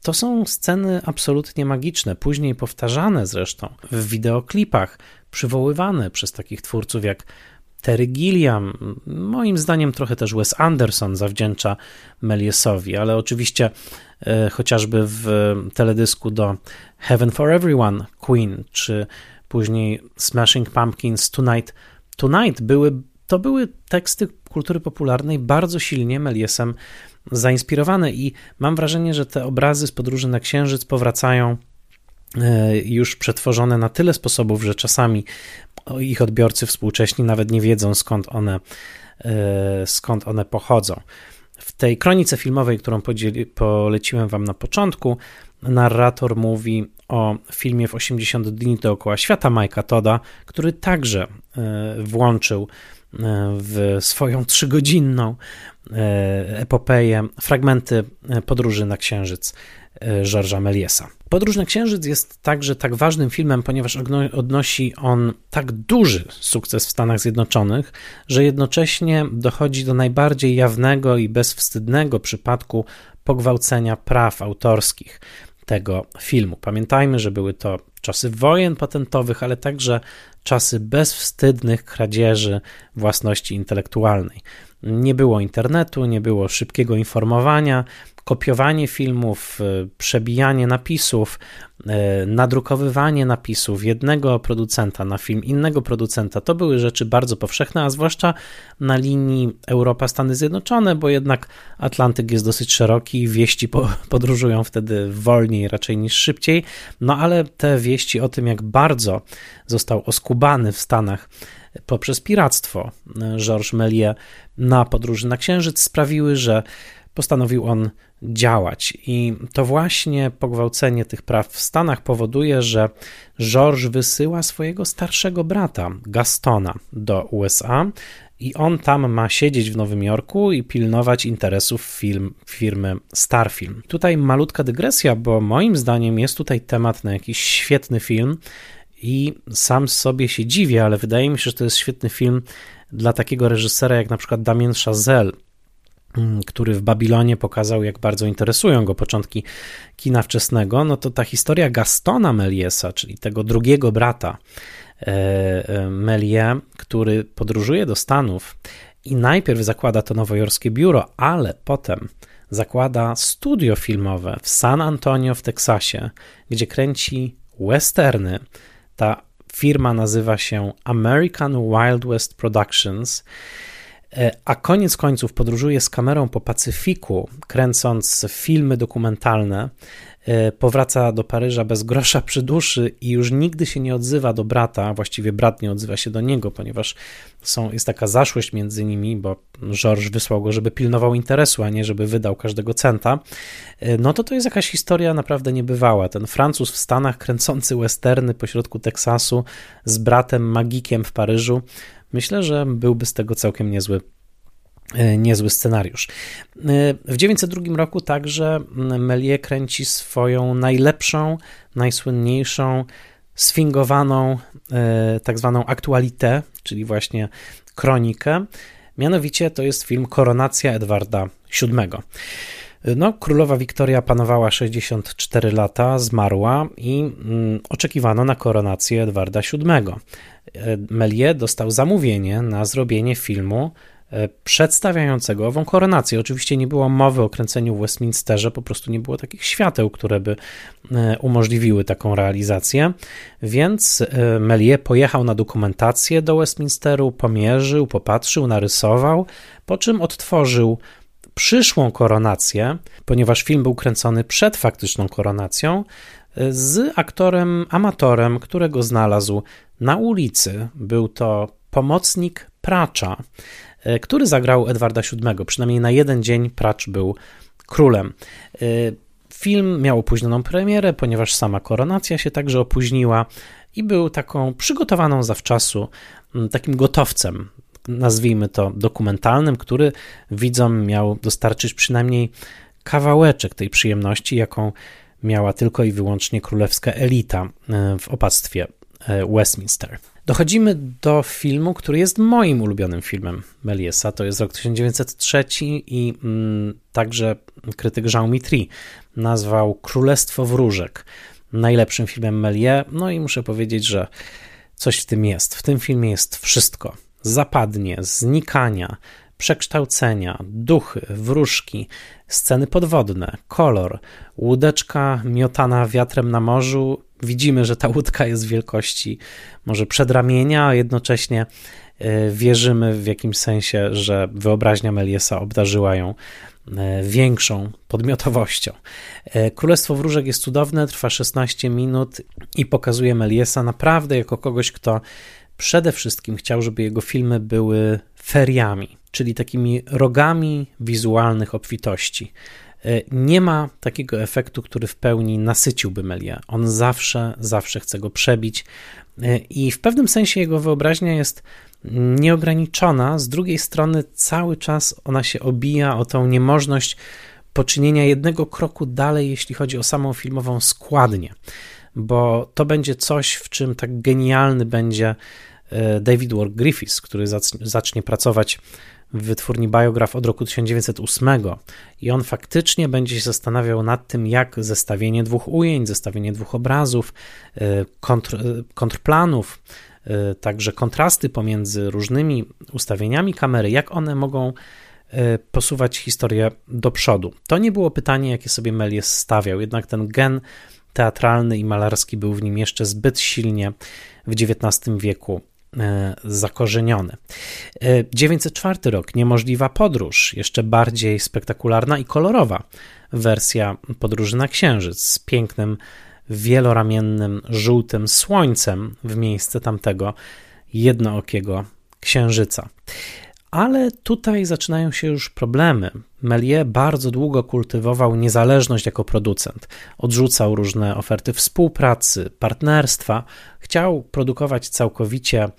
To są sceny absolutnie magiczne, później powtarzane zresztą w wideoklipach, przywoływane przez takich twórców jak Terry Gilliam, moim zdaniem trochę też Wes Anderson zawdzięcza Meliesowi, ale oczywiście e, chociażby w teledysku do Heaven for Everyone Queen, czy później Smashing Pumpkins Tonight Tonight były, to były teksty kultury popularnej bardzo silnie Meliesem zainspirowane i mam wrażenie, że te obrazy z podróży na Księżyc powracają e, już przetworzone na tyle sposobów, że czasami ich odbiorcy współcześni nawet nie wiedzą skąd one, e, skąd one pochodzą. W tej kronice filmowej, którą podzieli, poleciłem Wam na początku, narrator mówi o filmie w 80 dni dookoła świata Majka Toda, który także e, włączył w swoją trzygodzinną epopeję fragmenty podróży na Księżyc Georgesa Meliesa. Podróż na Księżyc jest także tak ważnym filmem, ponieważ odnosi on tak duży sukces w Stanach Zjednoczonych, że jednocześnie dochodzi do najbardziej jawnego i bezwstydnego przypadku pogwałcenia praw autorskich tego filmu. Pamiętajmy, że były to czasy wojen patentowych, ale także czasy bezwstydnych kradzieży własności intelektualnej. Nie było internetu, nie było szybkiego informowania, kopiowanie filmów, e, przebijanie napisów, e, nadrukowywanie napisów jednego producenta na film innego producenta to były rzeczy bardzo powszechne, a zwłaszcza na linii Europa-Stany Zjednoczone, bo jednak Atlantyk jest dosyć szeroki, wieści podróżują wtedy wolniej raczej niż szybciej. No ale te wieści o tym, jak bardzo został oskubany w Stanach poprzez piractwo e, Georges Méliès na podróży na Księżyc sprawiły, że postanowił on działać. I to właśnie pogwałcenie tych praw w Stanach powoduje, że George wysyła swojego starszego brata, Gastona, do USA i on tam ma siedzieć w Nowym Jorku i pilnować interesów film, firmy Starfilm. Tutaj malutka dygresja, bo moim zdaniem jest tutaj temat na jakiś świetny film i sam sobie się dziwię, ale wydaje mi się, że to jest świetny film dla takiego reżysera jak na przykład Damien Chazelle, który w Babilonie pokazał, jak bardzo interesują go początki kina wczesnego, no to ta historia Gastona Meliesa, czyli tego drugiego brata e, e, Melie, który podróżuje do Stanów i najpierw zakłada to nowojorskie biuro, ale potem zakłada studio filmowe w San Antonio w Teksasie, gdzie kręci westerny. Ta firma nazywa się American Wild West Productions. E, a koniec końców podróżuje z kamerą po Pacyfiku, kręcąc filmy dokumentalne. E, powraca do Paryża bez grosza przy duszy i już nigdy się nie odzywa do brata, właściwie brat nie odzywa się do niego, ponieważ są, jest taka zaszłość między nimi, bo Georges wysłał go, żeby pilnował interesu, a nie żeby wydał każdego centa. E, no to to jest jakaś historia naprawdę niebywała. Ten Francuz w Stanach kręcący westerny pośrodku Teksasu z bratem magikiem w Paryżu Myślę, że byłby z tego całkiem niezły e, niezły scenariusz. E, w 1902 roku także Melie kręci swoją najlepszą, najsłynniejszą, sfingowaną, e, tak zwaną aktualité, czyli właśnie kronikę. Mianowicie to jest film Koronacja Edwarda VII. No, królowa Wiktoria panowała 64 lata, zmarła i mm, oczekiwano na koronację Edwarda VII. Melie dostał zamówienie na zrobienie filmu e, przedstawiającego ową koronację. Oczywiście nie było mowy o kręceniu w Westminsterze, po prostu nie było takich świateł, które by e, umożliwiły taką realizację, więc e, Melie pojechał na dokumentację do Westminsteru, pomierzył, popatrzył, narysował, po czym odtworzył przyszłą koronację, ponieważ film był kręcony przed faktyczną koronacją, z aktorem amatorem, którego znalazł na ulicy. Był to pomocnik Pracza, e, który zagrał Edwarda VII. Przynajmniej na jeden dzień Pracz był królem. E, film miał opóźnioną premierę, ponieważ sama koronacja się także opóźniła i był taką przygotowaną zawczasu, takim gotowcem, nazwijmy to dokumentalnym, który widzom miał dostarczyć przynajmniej kawałeczek tej przyjemności, jaką miała tylko i wyłącznie królewska elita e, w opactwie e, Westminster. Dochodzimy do filmu, który jest moim ulubionym filmem Meliesa. To jest rok 1903 i mm, także krytyk Jean Mitry nazwał Królestwo Wróżek najlepszym filmem Melie. No i muszę powiedzieć, że coś w tym jest. W tym filmie jest wszystko. Zapadnie, znikania, przekształcenia, duchy, wróżki, sceny podwodne, kolor, łódeczka miotana wiatrem na morzu. Widzimy, że ta łódka jest wielkości może przedramienia, a jednocześnie e, wierzymy w jakimś sensie, że wyobraźnia Meliesa obdarzyła ją e, większą podmiotowością. E, Królestwo Wróżek jest cudowne, trwa 16 minut i pokazuje Meliesa naprawdę jako kogoś, kto przede wszystkim chciał, żeby jego filmy były feriami, czyli takimi rogami wizualnych obfitości. E, nie ma takiego efektu, który w pełni nasyciłby Melia. On zawsze, zawsze chce go przebić e, i w pewnym sensie jego wyobraźnia jest nieograniczona. Z drugiej strony, cały czas ona się obija o tą niemożność poczynienia jednego kroku dalej, jeśli chodzi o samą filmową składnię, bo to będzie coś, w czym tak genialny będzie David Ward Griffiths, który zacznie pracować w wytwórni Biograph od roku 1908 i on faktycznie będzie się zastanawiał nad tym, jak zestawienie dwóch ujęć, zestawienie dwóch obrazów, e, kontr, e, kontrplanów, e, także kontrasty pomiędzy różnymi ustawieniami kamery, jak one mogą posuwać historię do przodu. To nie było pytanie, jakie sobie Melies stawiał, jednak ten gen teatralny i malarski był w nim jeszcze zbyt silnie w XIX wieku E, zakorzeniony. 904 e, rok, niemożliwa podróż, jeszcze bardziej spektakularna i kolorowa wersja podróży na Księżyc z pięknym, wieloramiennym, żółtym słońcem w miejsce tamtego jednookiego księżyca. Ale tutaj zaczynają się już problemy. Melie bardzo długo kultywował niezależność jako producent. Odrzucał różne oferty współpracy, partnerstwa. Chciał produkować całkowicie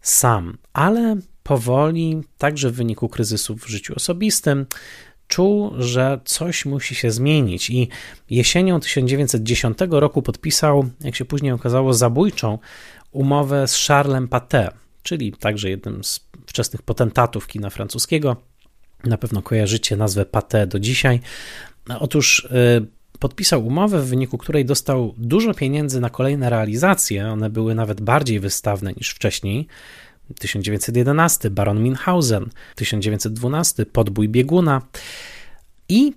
sam, ale powoli, także w wyniku kryzysów w życiu osobistym, czuł, że coś musi się zmienić i jesienią 1910 roku podpisał, jak się później okazało, zabójczą umowę z Charlesem Paté, czyli także jednym z wczesnych potentatów kina francuskiego. Na pewno kojarzycie nazwę Paté do dzisiaj. Otóż y, podpisał umowę, w wyniku której dostał dużo pieniędzy na kolejne realizacje. One były nawet bardziej wystawne niż wcześniej. 1911 Baron Minhausen, 1912 Podbój bieguna i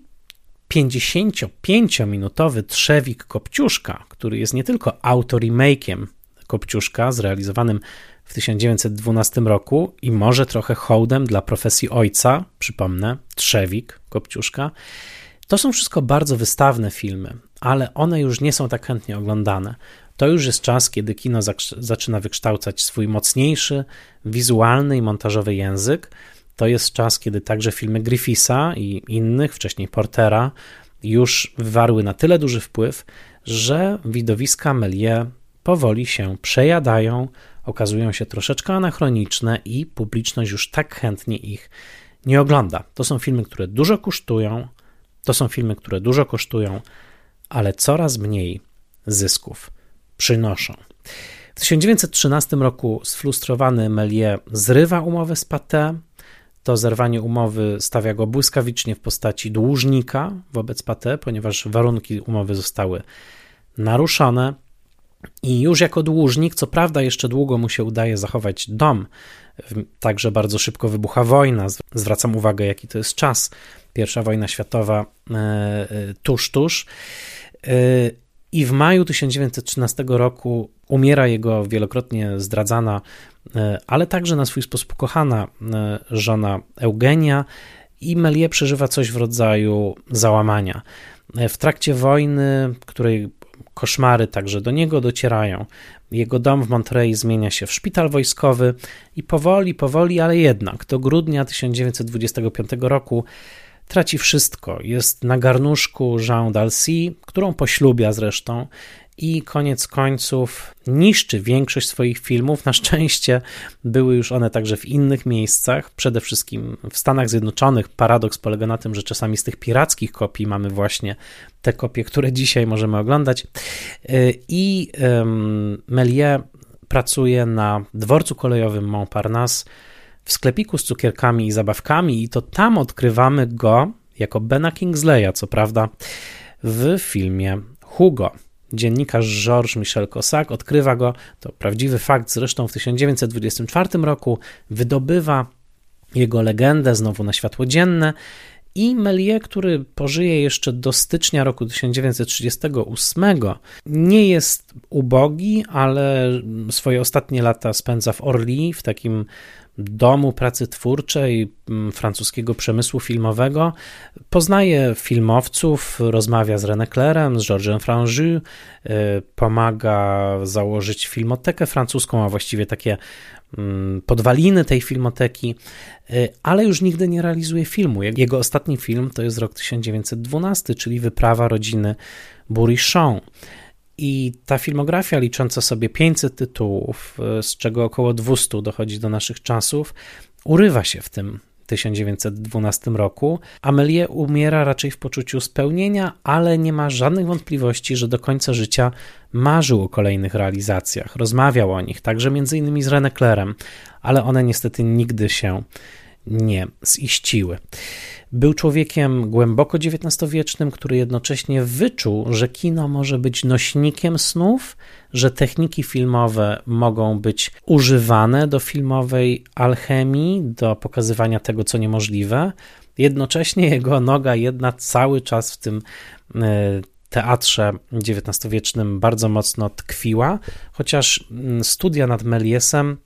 55-minutowy Trzewik Kopciuszka, który jest nie tylko autoremake'iem Kopciuszka zrealizowanym w 1912 roku i może trochę hołdem dla profesji ojca, przypomnę, Trzewik Kopciuszka, to są wszystko bardzo wystawne filmy, ale one już nie są tak chętnie oglądane. To już jest czas, kiedy kino zaczyna wykształcać swój mocniejszy, wizualny i montażowy język. To jest czas, kiedy także filmy Griffisa i innych, wcześniej Portera, już wywarły na tyle duży wpływ, że widowiska Melie powoli się przejadają, okazują się troszeczkę anachroniczne i publiczność już tak chętnie ich nie ogląda. To są filmy, które dużo kosztują, to są filmy, które dużo kosztują, ale coraz mniej zysków przynoszą. W 1913 roku sfrustrowany Melie zrywa umowę z Pathé. To zerwanie umowy stawia go błyskawicznie w postaci dłużnika wobec Pathé, ponieważ warunki umowy zostały naruszone. I już jako dłużnik, co prawda, jeszcze długo mu się udaje zachować dom, także bardzo szybko wybucha wojna. Zwracam uwagę, jaki to jest czas. Pierwsza wojna światowa e, e, tuż, tuż. E, I w maju 1913 roku umiera jego wielokrotnie zdradzana, ale także na swój sposób kochana żona Eugenia, i Melie przeżywa coś w rodzaju załamania. W trakcie wojny, której koszmary także do niego docierają. Jego dom w Monterey zmienia się w szpital wojskowy i powoli, powoli, ale jednak do grudnia 1925 roku traci wszystko. Jest na garnuszku Jean Dalcy, którą poślubia zresztą i koniec końców niszczy większość swoich filmów. Na szczęście były już one także w innych miejscach, przede wszystkim w Stanach Zjednoczonych. Paradoks polega na tym, że czasami z tych pirackich kopii mamy właśnie te kopie, które dzisiaj możemy oglądać. I Melie pracuje na dworcu kolejowym Montparnasse w sklepiku z cukierkami i zabawkami, i to tam odkrywamy go jako Bena Kingsleya, co prawda, w filmie Hugo. Dziennikarz Georges Michel Cossack odkrywa go, to prawdziwy fakt, zresztą w 1924 roku wydobywa jego legendę znowu na światło dzienne i Melie, który pożyje jeszcze do stycznia roku 1938, nie jest ubogi, ale swoje ostatnie lata spędza w Orly, w takim domu pracy twórczej mm, francuskiego przemysłu filmowego. Poznaje filmowców, rozmawia z René Clairem, z Georgesem Franju, y, pomaga założyć filmotekę francuską, a właściwie takie mm, podwaliny tej filmoteki, y, ale już nigdy nie realizuje filmu. Jego ostatni film to jest rok 1912, czyli Wyprawa rodziny Bourichon. I ta filmografia licząca sobie 500 tytułów, e, z czego około 200 dochodzi do naszych czasów, urywa się w tym 1912 roku. Amelie umiera raczej w poczuciu spełnienia, ale nie ma żadnych wątpliwości, że do końca życia marzył o kolejnych realizacjach, rozmawiał o nich, także między innymi z René Clairem, ale one niestety nigdy się nie ziściły. Był człowiekiem głęboko XIX-wiecznym, który jednocześnie wyczuł, że kino może być nośnikiem snów, że techniki filmowe mogą być używane do filmowej alchemii, do pokazywania tego, co niemożliwe. Jednocześnie jego noga jedna cały czas w tym e, teatrze XIX-wiecznym bardzo mocno tkwiła, chociaż mm, studia nad Meliesem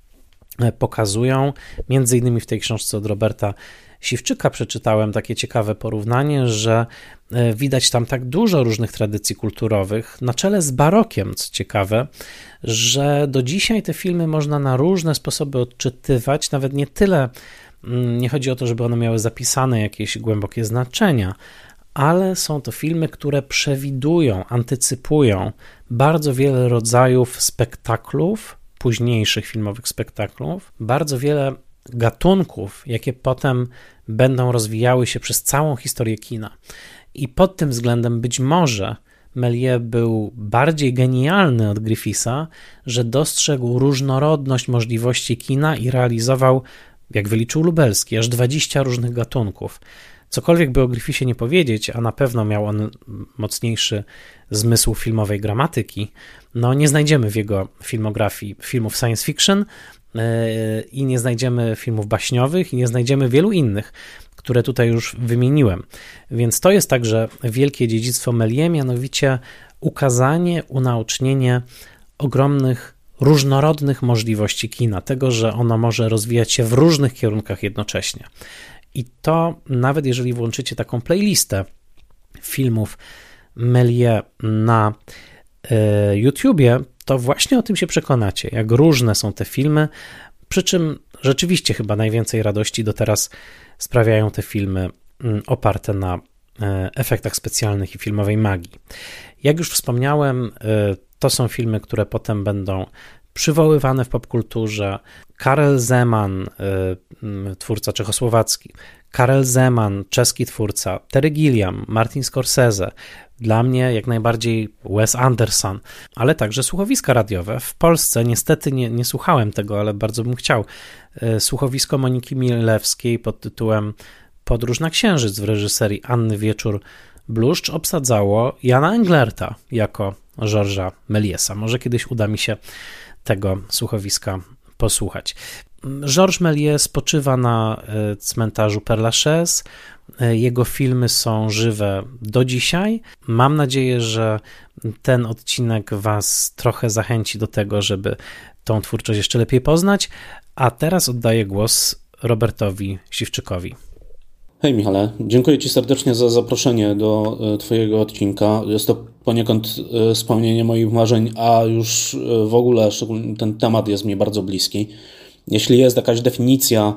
pokazują, między innymi w tej książce od Roberta Siwczyka przeczytałem takie ciekawe porównanie, że e, widać tam tak dużo różnych tradycji kulturowych, na czele z barokiem, co ciekawe, że do dzisiaj te filmy można na różne sposoby odczytywać, nawet nie tyle, mm, nie chodzi o to, żeby one miały zapisane jakieś głębokie znaczenia, ale są to filmy, które przewidują, antycypują bardzo wiele rodzajów spektaklów, późniejszych filmowych spektaklów, bardzo wiele gatunków, jakie potem będą rozwijały się przez całą historię kina. I pod tym względem być może Melie był bardziej genialny od Griffisa, że dostrzegł różnorodność możliwości kina i realizował, jak wyliczył Lubelski, aż 20 różnych gatunków. Cokolwiek by o Griffisie nie powiedzieć, a na pewno miał on mocniejszy zmysł filmowej gramatyki, no nie znajdziemy w jego filmografii filmów science fiction, E, i nie znajdziemy filmów baśniowych i nie znajdziemy wielu innych, które tutaj już wymieniłem. Więc to jest także wielkie dziedzictwo Melie, mianowicie ukazanie, unaocznienie ogromnych, różnorodnych możliwości kina, tego, że ono może rozwijać się w różnych kierunkach jednocześnie. I to nawet jeżeli włączycie taką playlistę filmów Melie na y, YouTubie, to właśnie o tym się przekonacie, jak różne są te filmy, przy czym rzeczywiście chyba najwięcej radości do teraz sprawiają te filmy mm, oparte na e, efektach specjalnych i filmowej magii. Jak już wspomniałem, e, to są filmy, które potem będą przywoływane w popkulturze. Karel Zeman, e, twórca czechosłowacki, Karel Zeman, czeski twórca, Terry Gilliam, Martin Scorsese, dla mnie jak najbardziej Wes Anderson, ale także słuchowiska radiowe. W Polsce niestety nie, nie słuchałem tego, ale bardzo bym chciał. E, słuchowisko Moniki Milewskiej pod tytułem Podróż na Księżyc w reżyserii Anny Wieczór Bluszcz obsadzało Jana Englerta jako Georgesa Meliesa. Może kiedyś uda mi się tego słuchowiska posłuchać. Georges Méliès spoczywa na e, cmentarzu Père Lachaise. E, jego filmy są żywe do dzisiaj. Mam nadzieję, że ten odcinek Was trochę zachęci do tego, żeby tą twórczość jeszcze lepiej poznać. A teraz oddaję głos Robertowi Siwczykowi. Hej Michale, dziękuję Ci serdecznie za zaproszenie do e, Twojego odcinka. Jest to poniekąd spełnienie moich marzeń, a już w ogóle ten temat jest mi bardzo bliski. Jeśli jest jakaś definicja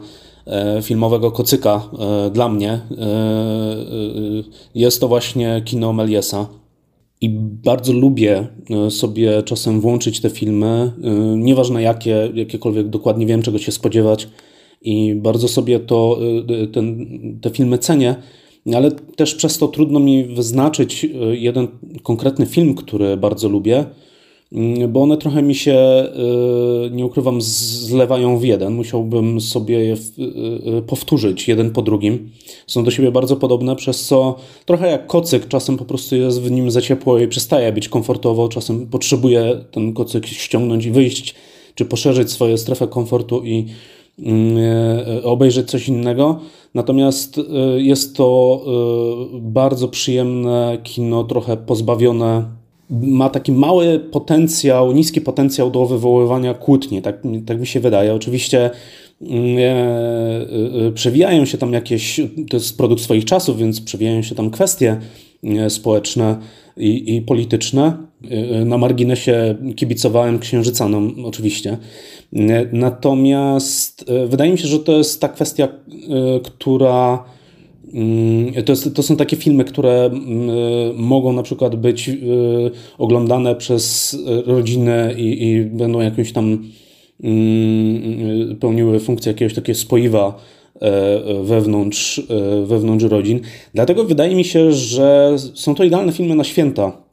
e, filmowego kocyka e, dla mnie, e, jest to właśnie kino Meliesa. I bardzo lubię sobie czasem włączyć te filmy, nieważne jakie, jakiekolwiek dokładnie wiem, czego się spodziewać. I bardzo sobie to, ten, te filmy cenię, ale też przez to trudno mi wyznaczyć jeden konkretny film, który bardzo lubię Mm, bo one trochę mi się, y, nie ukrywam, zlewają w jeden. Musiałbym sobie je y, y, powtórzyć jeden po drugim. Są do siebie bardzo podobne, przez co trochę jak kocyk, czasem po prostu jest w nim za ciepło i przestaje być komfortowo, czasem potrzebuję ten kocyk ściągnąć i wyjść, czy poszerzyć swoją strefę komfortu i obejrzeć coś innego. Natomiast jest to bardzo przyjemne kino, trochę pozbawione ma taki mały potencjał, niski potencjał do wywoływania kłótni, tak, tak mi się wydaje. Oczywiście mm, e, e, przewijają się tam jakieś, to jest produkt swoich czasów, więc przewijają się tam kwestie e, społeczne i, i polityczne. E, na marginesie kibicowałem księżycanom oczywiście. Natomiast wydaje mi się, że to jest ta kwestia, która to, jest, to, są takie filmy, które mogą na przykład być y, oglądane przez rodzinę i, i będą jakąś tam pełniły funkcję jakiegoś takiego spoiwa e, wewnątrz, e, wewnątrz rodzin. Dlatego wydaje mi się, że są to idealne filmy na święta.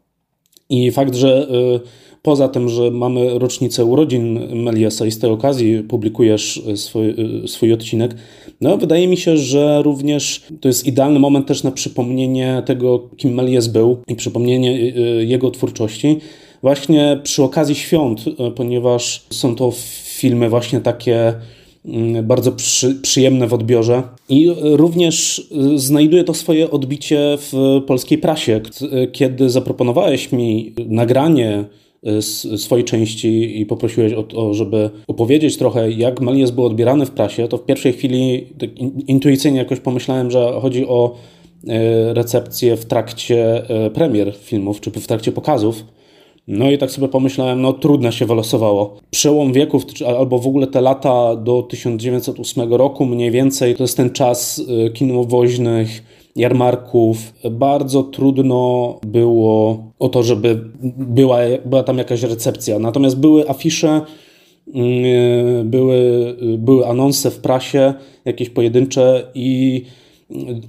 I fakt, że y, Poza tym, że mamy rocznicę urodzin Meliesa i z tej okazji publikujesz e, swój, e, swój odcinek, no wydaje mi się, że również to jest idealny moment też na przypomnienie tego, kim Melies był i przypomnienie jego twórczości właśnie przy okazji świąt, ponieważ są to filmy właśnie takie bardzo przy, przyjemne w odbiorze i również znajduje to swoje odbicie w polskiej prasie. Kiedy zaproponowałeś mi nagranie swojej części i poprosiłeś o to, żeby opowiedzieć trochę, jak Melies był odbierany w prasie, to w pierwszej chwili tak intuicyjnie jakoś pomyślałem, że chodzi o e, recepcję w trakcie e, premier filmów, czy w trakcie pokazów. No i tak sobie pomyślałem, no trudno się wylosowało. Przełom wieków, albo w ogóle te lata do 1908 roku mniej więcej, to jest ten czas e, kin woźnych, jarmarków. Bardzo trudno było o to, żeby była, była tam jakaś recepcja. Natomiast były afisze, mm, były, były anonse w prasie, jakieś pojedyncze i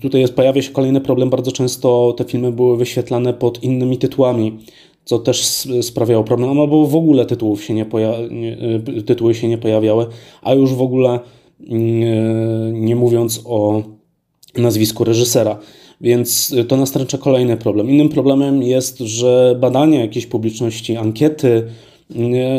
tutaj jest, pojawia się kolejny problem. Bardzo często te filmy były wyświetlane pod innymi tytułami, co też sprawiało problem, albo w ogóle tytułów się nie tytuły się nie pojawiały, a już w ogóle mm, nie mówiąc o nazwisku reżysera. Więc to nastręcza kolejny problem. Innym problemem jest, że badania jakiejś publiczności, ankiety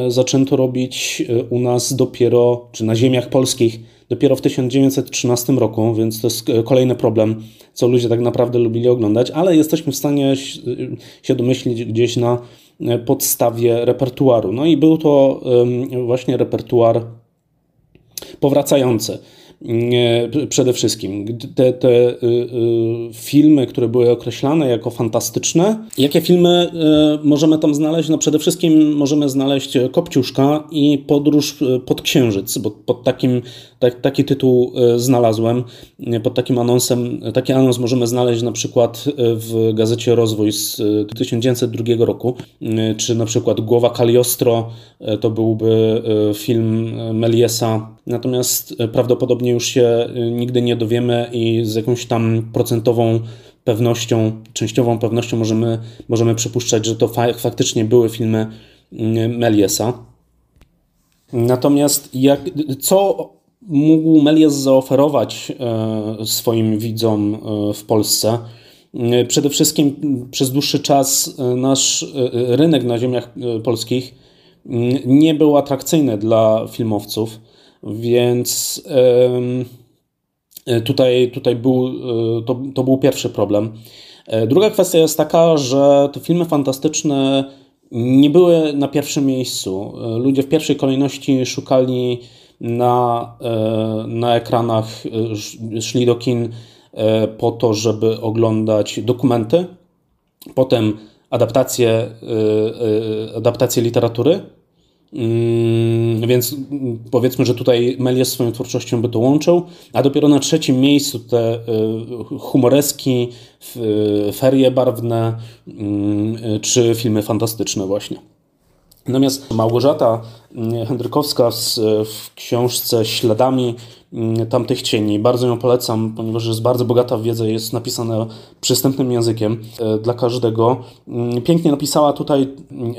zaczęto robić e, u nas dopiero, czy na ziemiach polskich dopiero w 1913 roku, więc to jest kolejny problem, co ludzie tak naprawdę lubili oglądać, ale jesteśmy w stanie się domyślić gdzieś na podstawie repertuaru. No i był to właśnie repertuar powracający. Przede wszystkim te, te y, y, filmy, które były określane jako fantastyczne. Jakie filmy y, możemy tam znaleźć? No przede wszystkim możemy znaleźć Kopciuszka i Podróż pod Księżyc, bo pod takim, tak, taki tytuł znalazłem. Pod takim anonsem, taki anons możemy znaleźć na przykład w gazecie Rozwój z 1902 roku, czy na przykład Głowa Kaliostro, to byłby film Meliesa. Natomiast prawdopodobnie już się y, nigdy nie dowiemy i z jakąś tam procentową pewnością, częściową pewnością możemy, możemy przypuszczać, że to fa faktycznie były filmy y, Meliesa. Natomiast jak, co mógł Melies zaoferować e, swoim widzom e, w Polsce? E, przede wszystkim przez dłuższy czas nasz rynek na ziemiach polskich nie był atrakcyjny dla filmowców. Więc tutaj, tutaj był, e, to, to był pierwszy problem. E, druga kwestia jest taka, że te filmy fantastyczne nie były na pierwszym miejscu. E, ludzie w pierwszej kolejności szukali na, na ekranach, szli do kin po to, żeby oglądać dokumenty, potem adaptacje, adaptacje literatury, więc powiedzmy, że tutaj Melies swoją twórczością by to łączył, a dopiero na trzecim miejscu te y, humoreski, ferie barwne mm, czy filmy fantastyczne właśnie. Natomiast Małgorzata mm, Hendrykowska w, w książce Śladami mm, tamtych cieni. Bardzo ją polecam, ponieważ jest bardzo bogata w wiedzę, jest napisana przystępnym językiem e, dla każdego. Mm, pięknie napisała tutaj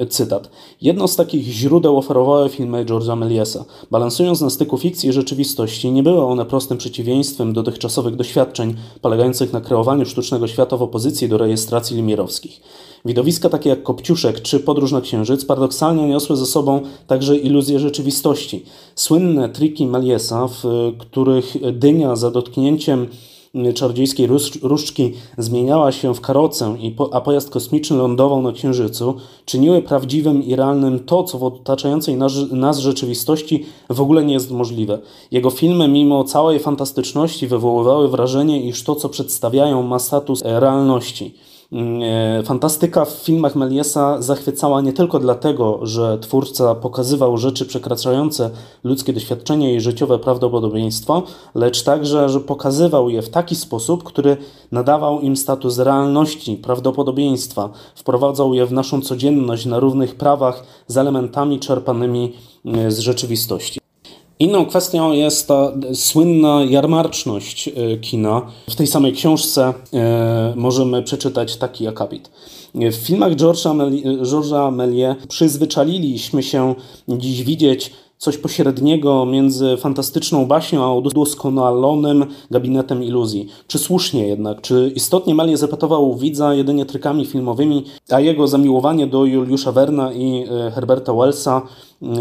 cytat. Jedno z takich źródeł oferowały filmy George'a Meliesa. Balansując na styku fikcji i rzeczywistości, nie były one prostym przeciwieństwem dotychczasowych doświadczeń polegających na kreowaniu sztucznego świata w opozycji do rejestracji limirowskich. Widowiska takie jak Kopciuszek czy Podróż na Księżyc paradoksalnie niosły ze sobą także iluzję rzeczywistości. Słynne triki Meliesa, w których dynia za dotknięciem czarodziejskiej różdżki zmieniała się w karocę, a pojazd kosmiczny lądował na Księżycu, czyniły prawdziwym i realnym to, co w otaczającej nas rzeczywistości w ogóle nie jest możliwe. Jego filmy, mimo całej fantastyczności, wywoływały wrażenie, iż to, co przedstawiają, ma status realności. Mm, e, fantastyka w filmach Meliesa zachwycała nie tylko dlatego, że twórca pokazywał rzeczy przekraczające ludzkie doświadczenie i życiowe prawdopodobieństwo, lecz także, że pokazywał je w taki sposób, który nadawał im status realności, prawdopodobieństwa, wprowadzał je w naszą codzienność na równych prawach z elementami czerpanymi e, z rzeczywistości. Inną kwestią jest ta słynna jarmarczność e, kina. W tej samej książce e, możemy przeczytać taki akapit. W filmach Georgesa Melie przyzwyczaliliśmy się dziś widzieć coś pośredniego między fantastyczną baśnią a udoskonalonym gabinetem iluzji. Czy słusznie jednak, czy istotnie Melie zapetował widza jedynie trykami filmowymi, a jego zamiłowanie do Juliusza Werna i e, Herberta Wellsa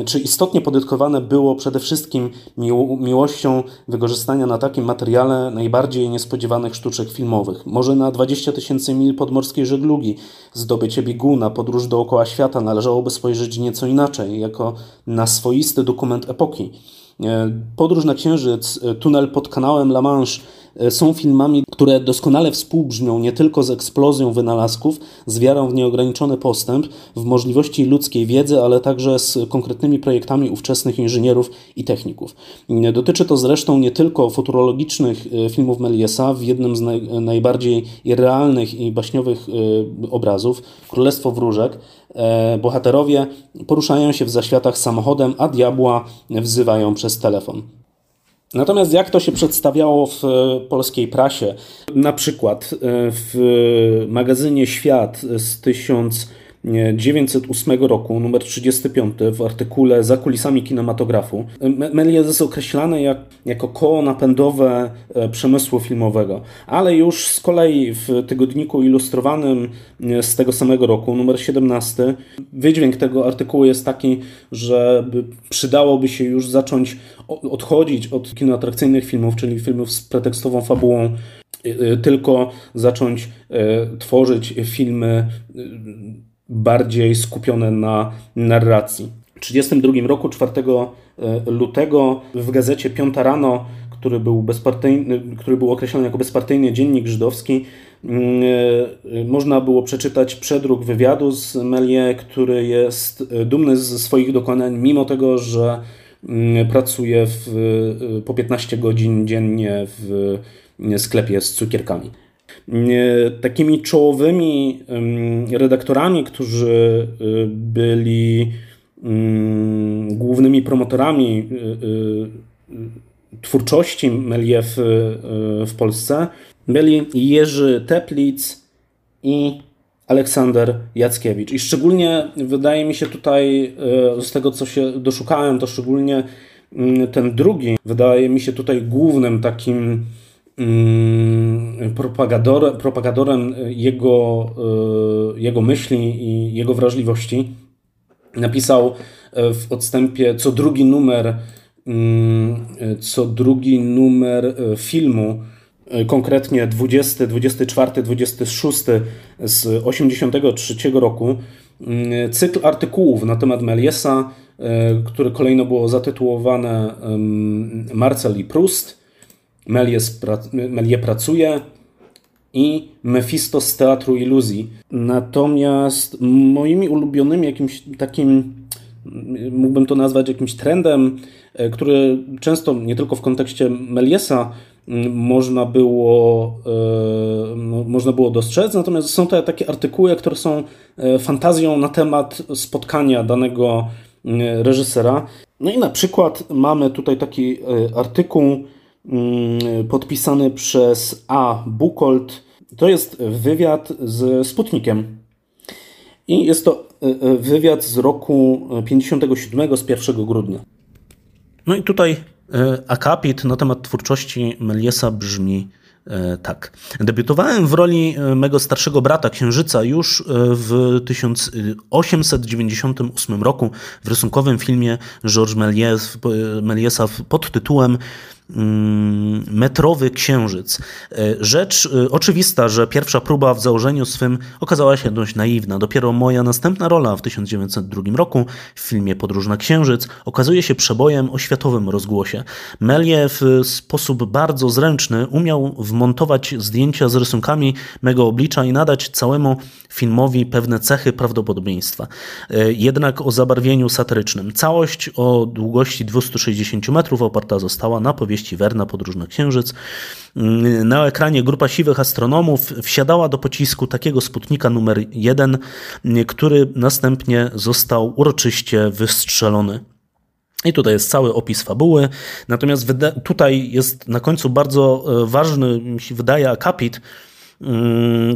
czy istotnie podyktowane było przede wszystkim miło miłością wykorzystania na takim materiale najbardziej niespodziewanych sztuczek filmowych. Może na 20 tysięcy mil podmorskiej żeglugi, zdobycie bieguna, podróż dookoła świata należałoby spojrzeć nieco inaczej, jako na swoisty dokument epoki. E, podróż na Księżyc, e, tunel pod kanałem La Manche, są filmami, które doskonale współbrzmią nie tylko z eksplozją wynalazków, z wiarą w nieograniczony postęp, w możliwości ludzkiej wiedzy, ale także z konkretnymi projektami ówczesnych inżynierów i techników. E, dotyczy to zresztą nie tylko futurologicznych e, filmów Meliesa, w jednym z naj, najbardziej irrealnych i baśniowych obrazów, Królestwo Wróżek, bohaterowie poruszają się w zaświatach samochodem, a diabła wzywają przez telefon. Natomiast jak to się przedstawiało w e, polskiej prasie? Na przykład e, w magazynie Świat z 1000 1908 roku, numer 35, w artykule Za kulisami kinematografu. Méliès jest określany jak, jako koło napędowe e, przemysłu filmowego, ale już z kolei w tygodniku ilustrowanym e, z tego samego roku, numer 17, wydźwięk tego artykułu jest taki, że przydałoby się już zacząć odchodzić od kinoatrakcyjnych filmów, czyli filmów z pretekstową fabułą, e, tylko zacząć tworzyć filmy bardziej skupione na narracji. W 1932 roku, 4 e, lutego, w gazecie Piąta Rano, który był, bezpartyjny, który był określony jako bezpartyjny dziennik żydowski, mm, e, można było przeczytać przedruk wywiadu z Melie, który jest e, dumny ze swoich dokonań, mimo tego, że mm, pracuje w, po 15 godzin dziennie w sklepie z cukierkami. Takimi czołowymi redaktorami, którzy y, byli głównymi promotorami y, y, twórczości Melie w, Polsce, byli Jerzy Teplic i Aleksander Jackiewicz. I szczególnie wydaje mi się tutaj, z tego co się doszukałem, to szczególnie ten drugi wydaje mi się tutaj głównym takim Mm, propagador, propagadorem jego, e, jego myśli i jego wrażliwości. Napisał e, w odstępie co drugi numer, mm, co drugi numer filmu, konkretnie 20, 24, 26 z 83 roku, mm, cykl artykułów na temat Meliesa, które kolejno było zatytułowane Marcel i Proust Melie pracuje i Mephisto z Teatru Iluzji. Natomiast moimi ulubionymi jakimś takim, mógłbym to nazwać jakimś trendem, e, który często nie tylko w kontekście Meliesa można było, e, można było dostrzec, natomiast są to takie artykuły, które są e, fantazją na temat spotkania danego reżysera. No i na przykład mamy tutaj taki artykuł podpisany przez A. Bukold. To jest wywiad z Sputnikiem. I jest to e, e, wywiad z roku 57, z 1 grudnia. No i tutaj e, akapit na temat twórczości Meliesa brzmi tak. Debiutowałem w roli mego starszego brata Księżyca już w 1898 roku w rysunkowym filmie Georges Meliesa pod tytułem Mm, metrowy księżyc. E, rzecz e, oczywista, że pierwsza próba w założeniu swym okazała się dość naiwna. Dopiero moja następna rola w 1902 roku w filmie Podróż na Księżyc okazuje się przebojem o światowym rozgłosie. Melie w sposób bardzo zręczny umiał wmontować zdjęcia z rysunkami mego oblicza i nadać całemu filmowi pewne cechy prawdopodobieństwa. E, jednak o zabarwieniu satyrycznym. Całość o długości 260 metrów oparta została na powieści opowieści Werna Podróż na Księżyc. Mm, na ekranie grupa siwych astronomów wsiadała do pocisku takiego Sputnika numer jeden, który następnie został uroczyście wystrzelony. I tutaj jest cały opis fabuły. Natomiast tutaj jest na końcu bardzo e, ważny, mi się wydaje, akapit,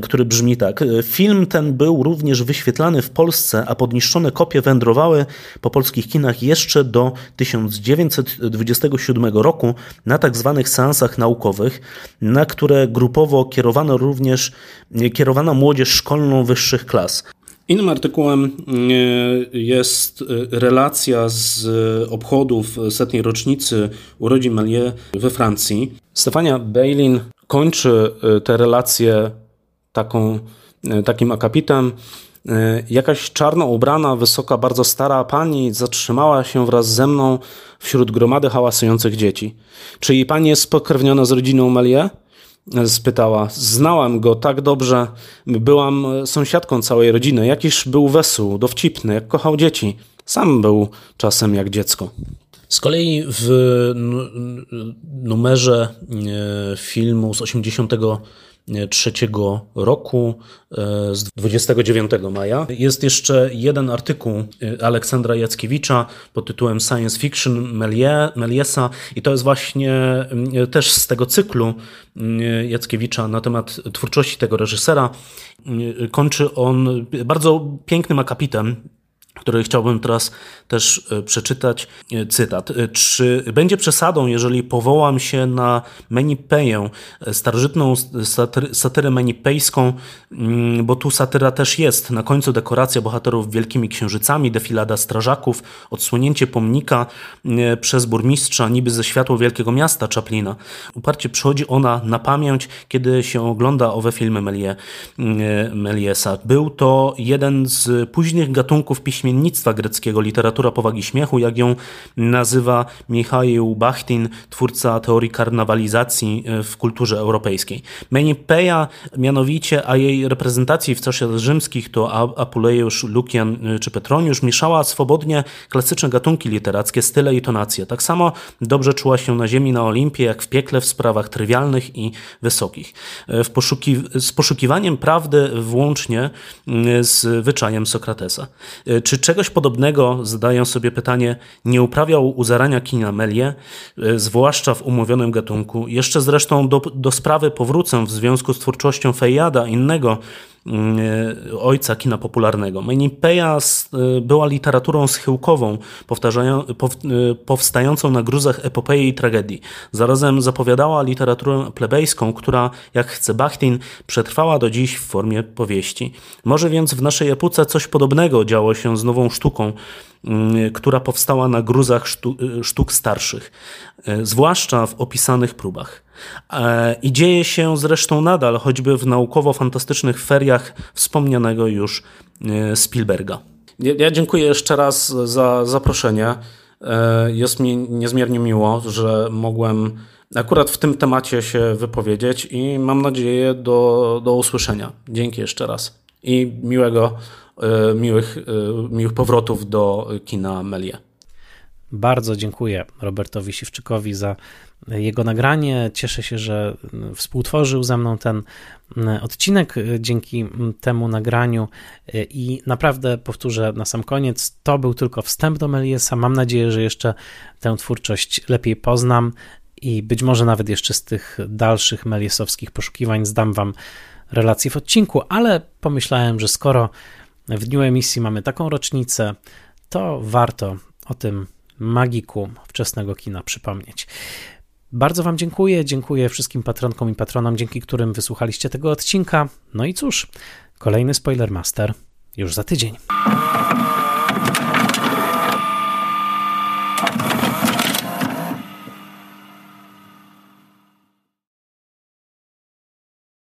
który brzmi tak. Film ten był również wyświetlany w Polsce, a podniszczone kopie wędrowały po polskich kinach jeszcze do 1927 roku na tak zwanych seansach naukowych, na które grupowo kierowano również kierowano młodzież szkolną wyższych klas. Innym artykułem e, jest e, relacja z obchodów setnej rocznicy urodzin Malie we Francji. Stefania Bailin kończy y, te relacje taką, y, takim akapitem. Y, jakaś czarno ubrana, wysoka, bardzo stara pani zatrzymała się wraz ze mną wśród gromady hałasujących dzieci. Czy jej pani jest spokrewniona z rodziną Melie? spytała. Znałam go tak dobrze, byłam sąsiadką całej rodziny. Jakiż był wesół, dowcipny, jak kochał dzieci. Sam był czasem jak dziecko. Z kolei w numerze e, filmu z 80 2023 roku z 29 maja. Jest jeszcze jeden artykuł Aleksandra Jackiewicza pod tytułem Science Fiction Meliesa i to jest właśnie też z tego cyklu Jackiewicza na temat twórczości tego reżysera. Kończy on bardzo pięknym akapitem który chciałbym teraz też e, przeczytać. E, cytat. E, czy będzie przesadą, jeżeli powołam się na Menipeję, starożytną satyrę menipejską, mm, bo tu satyra też jest. Na końcu dekoracja bohaterów wielkimi księżycami, defilada strażaków, odsłonięcie pomnika przez burmistrza niby ze światło wielkiego miasta Chaplina. Uparcie przychodzi ona na pamięć, kiedy się ogląda owe filmy Melie, Meliesa. Był to jeden z późnych gatunków piśmie piśmiennictwa greckiego, literatura powagi śmiechu, jak ją nazywa Michał Bachtin, twórca teorii karnawalizacji e, w kulturze europejskiej. Menipeja mianowicie, a jej reprezentacji w czasie rzymskich to Apuleiusz, Lukian e, czy Petroniusz mieszała swobodnie klasyczne gatunki literackie, style i tonacje. Tak samo dobrze czuła się na ziemi na Olimpie, jak w piekle w sprawach trywialnych i wysokich. E, w poszuki z poszukiwaniem prawdy włącznie z wyczajem Sokratesa. Czy czegoś podobnego zadają sobie pytanie, nie uprawiał u zarania kina Melie, e, zwłaszcza w umówionym gatunku. Jeszcze zresztą do, do sprawy powrócę w związku z twórczością Fejada, innego ojca kina popularnego. Menipeja e, była literaturą schyłkową, e, powstającą na gruzach epopei i tragedii. Zarazem zapowiadała literaturę plebejską, która, jak chce Bachtin, przetrwała do dziś w formie powieści. Może więc w naszej epoce coś podobnego działo się z nową sztuką, która powstała na gruzach sztuk starszych, zwłaszcza w opisanych próbach. E, I dzieje się zresztą nadal, choćby w naukowo-fantastycznych feriach wspomnianego już e, Spielberga. Ja dziękuję jeszcze raz za zaproszenie. E, jest mi niezmiernie miło, że mogłem akurat w tym temacie się wypowiedzieć i mam nadzieję do, do usłyszenia. Dzięki jeszcze raz i miłego, miłych, miłych powrotów do kina Melie. Bardzo dziękuję Robertowi Siwczykowi za jego nagranie. Cieszę się, że współtworzył ze mną ten odcinek dzięki temu nagraniu i naprawdę powtórzę na sam koniec, to był tylko wstęp do Meliesa. Mam nadzieję, że jeszcze tę twórczość lepiej poznam i być może nawet jeszcze z tych dalszych meliesowskich poszukiwań zdam wam relacje w odcinku, ale pomyślałem, że skoro w dniu emisji mamy taką rocznicę, to warto o tym magiku wczesnego kina przypomnieć. Bardzo Wam dziękuję. Dziękuję wszystkim patronkom i patronom, dzięki którym wysłuchaliście tego odcinka. No i cóż, kolejny Spoiler Master już za tydzień.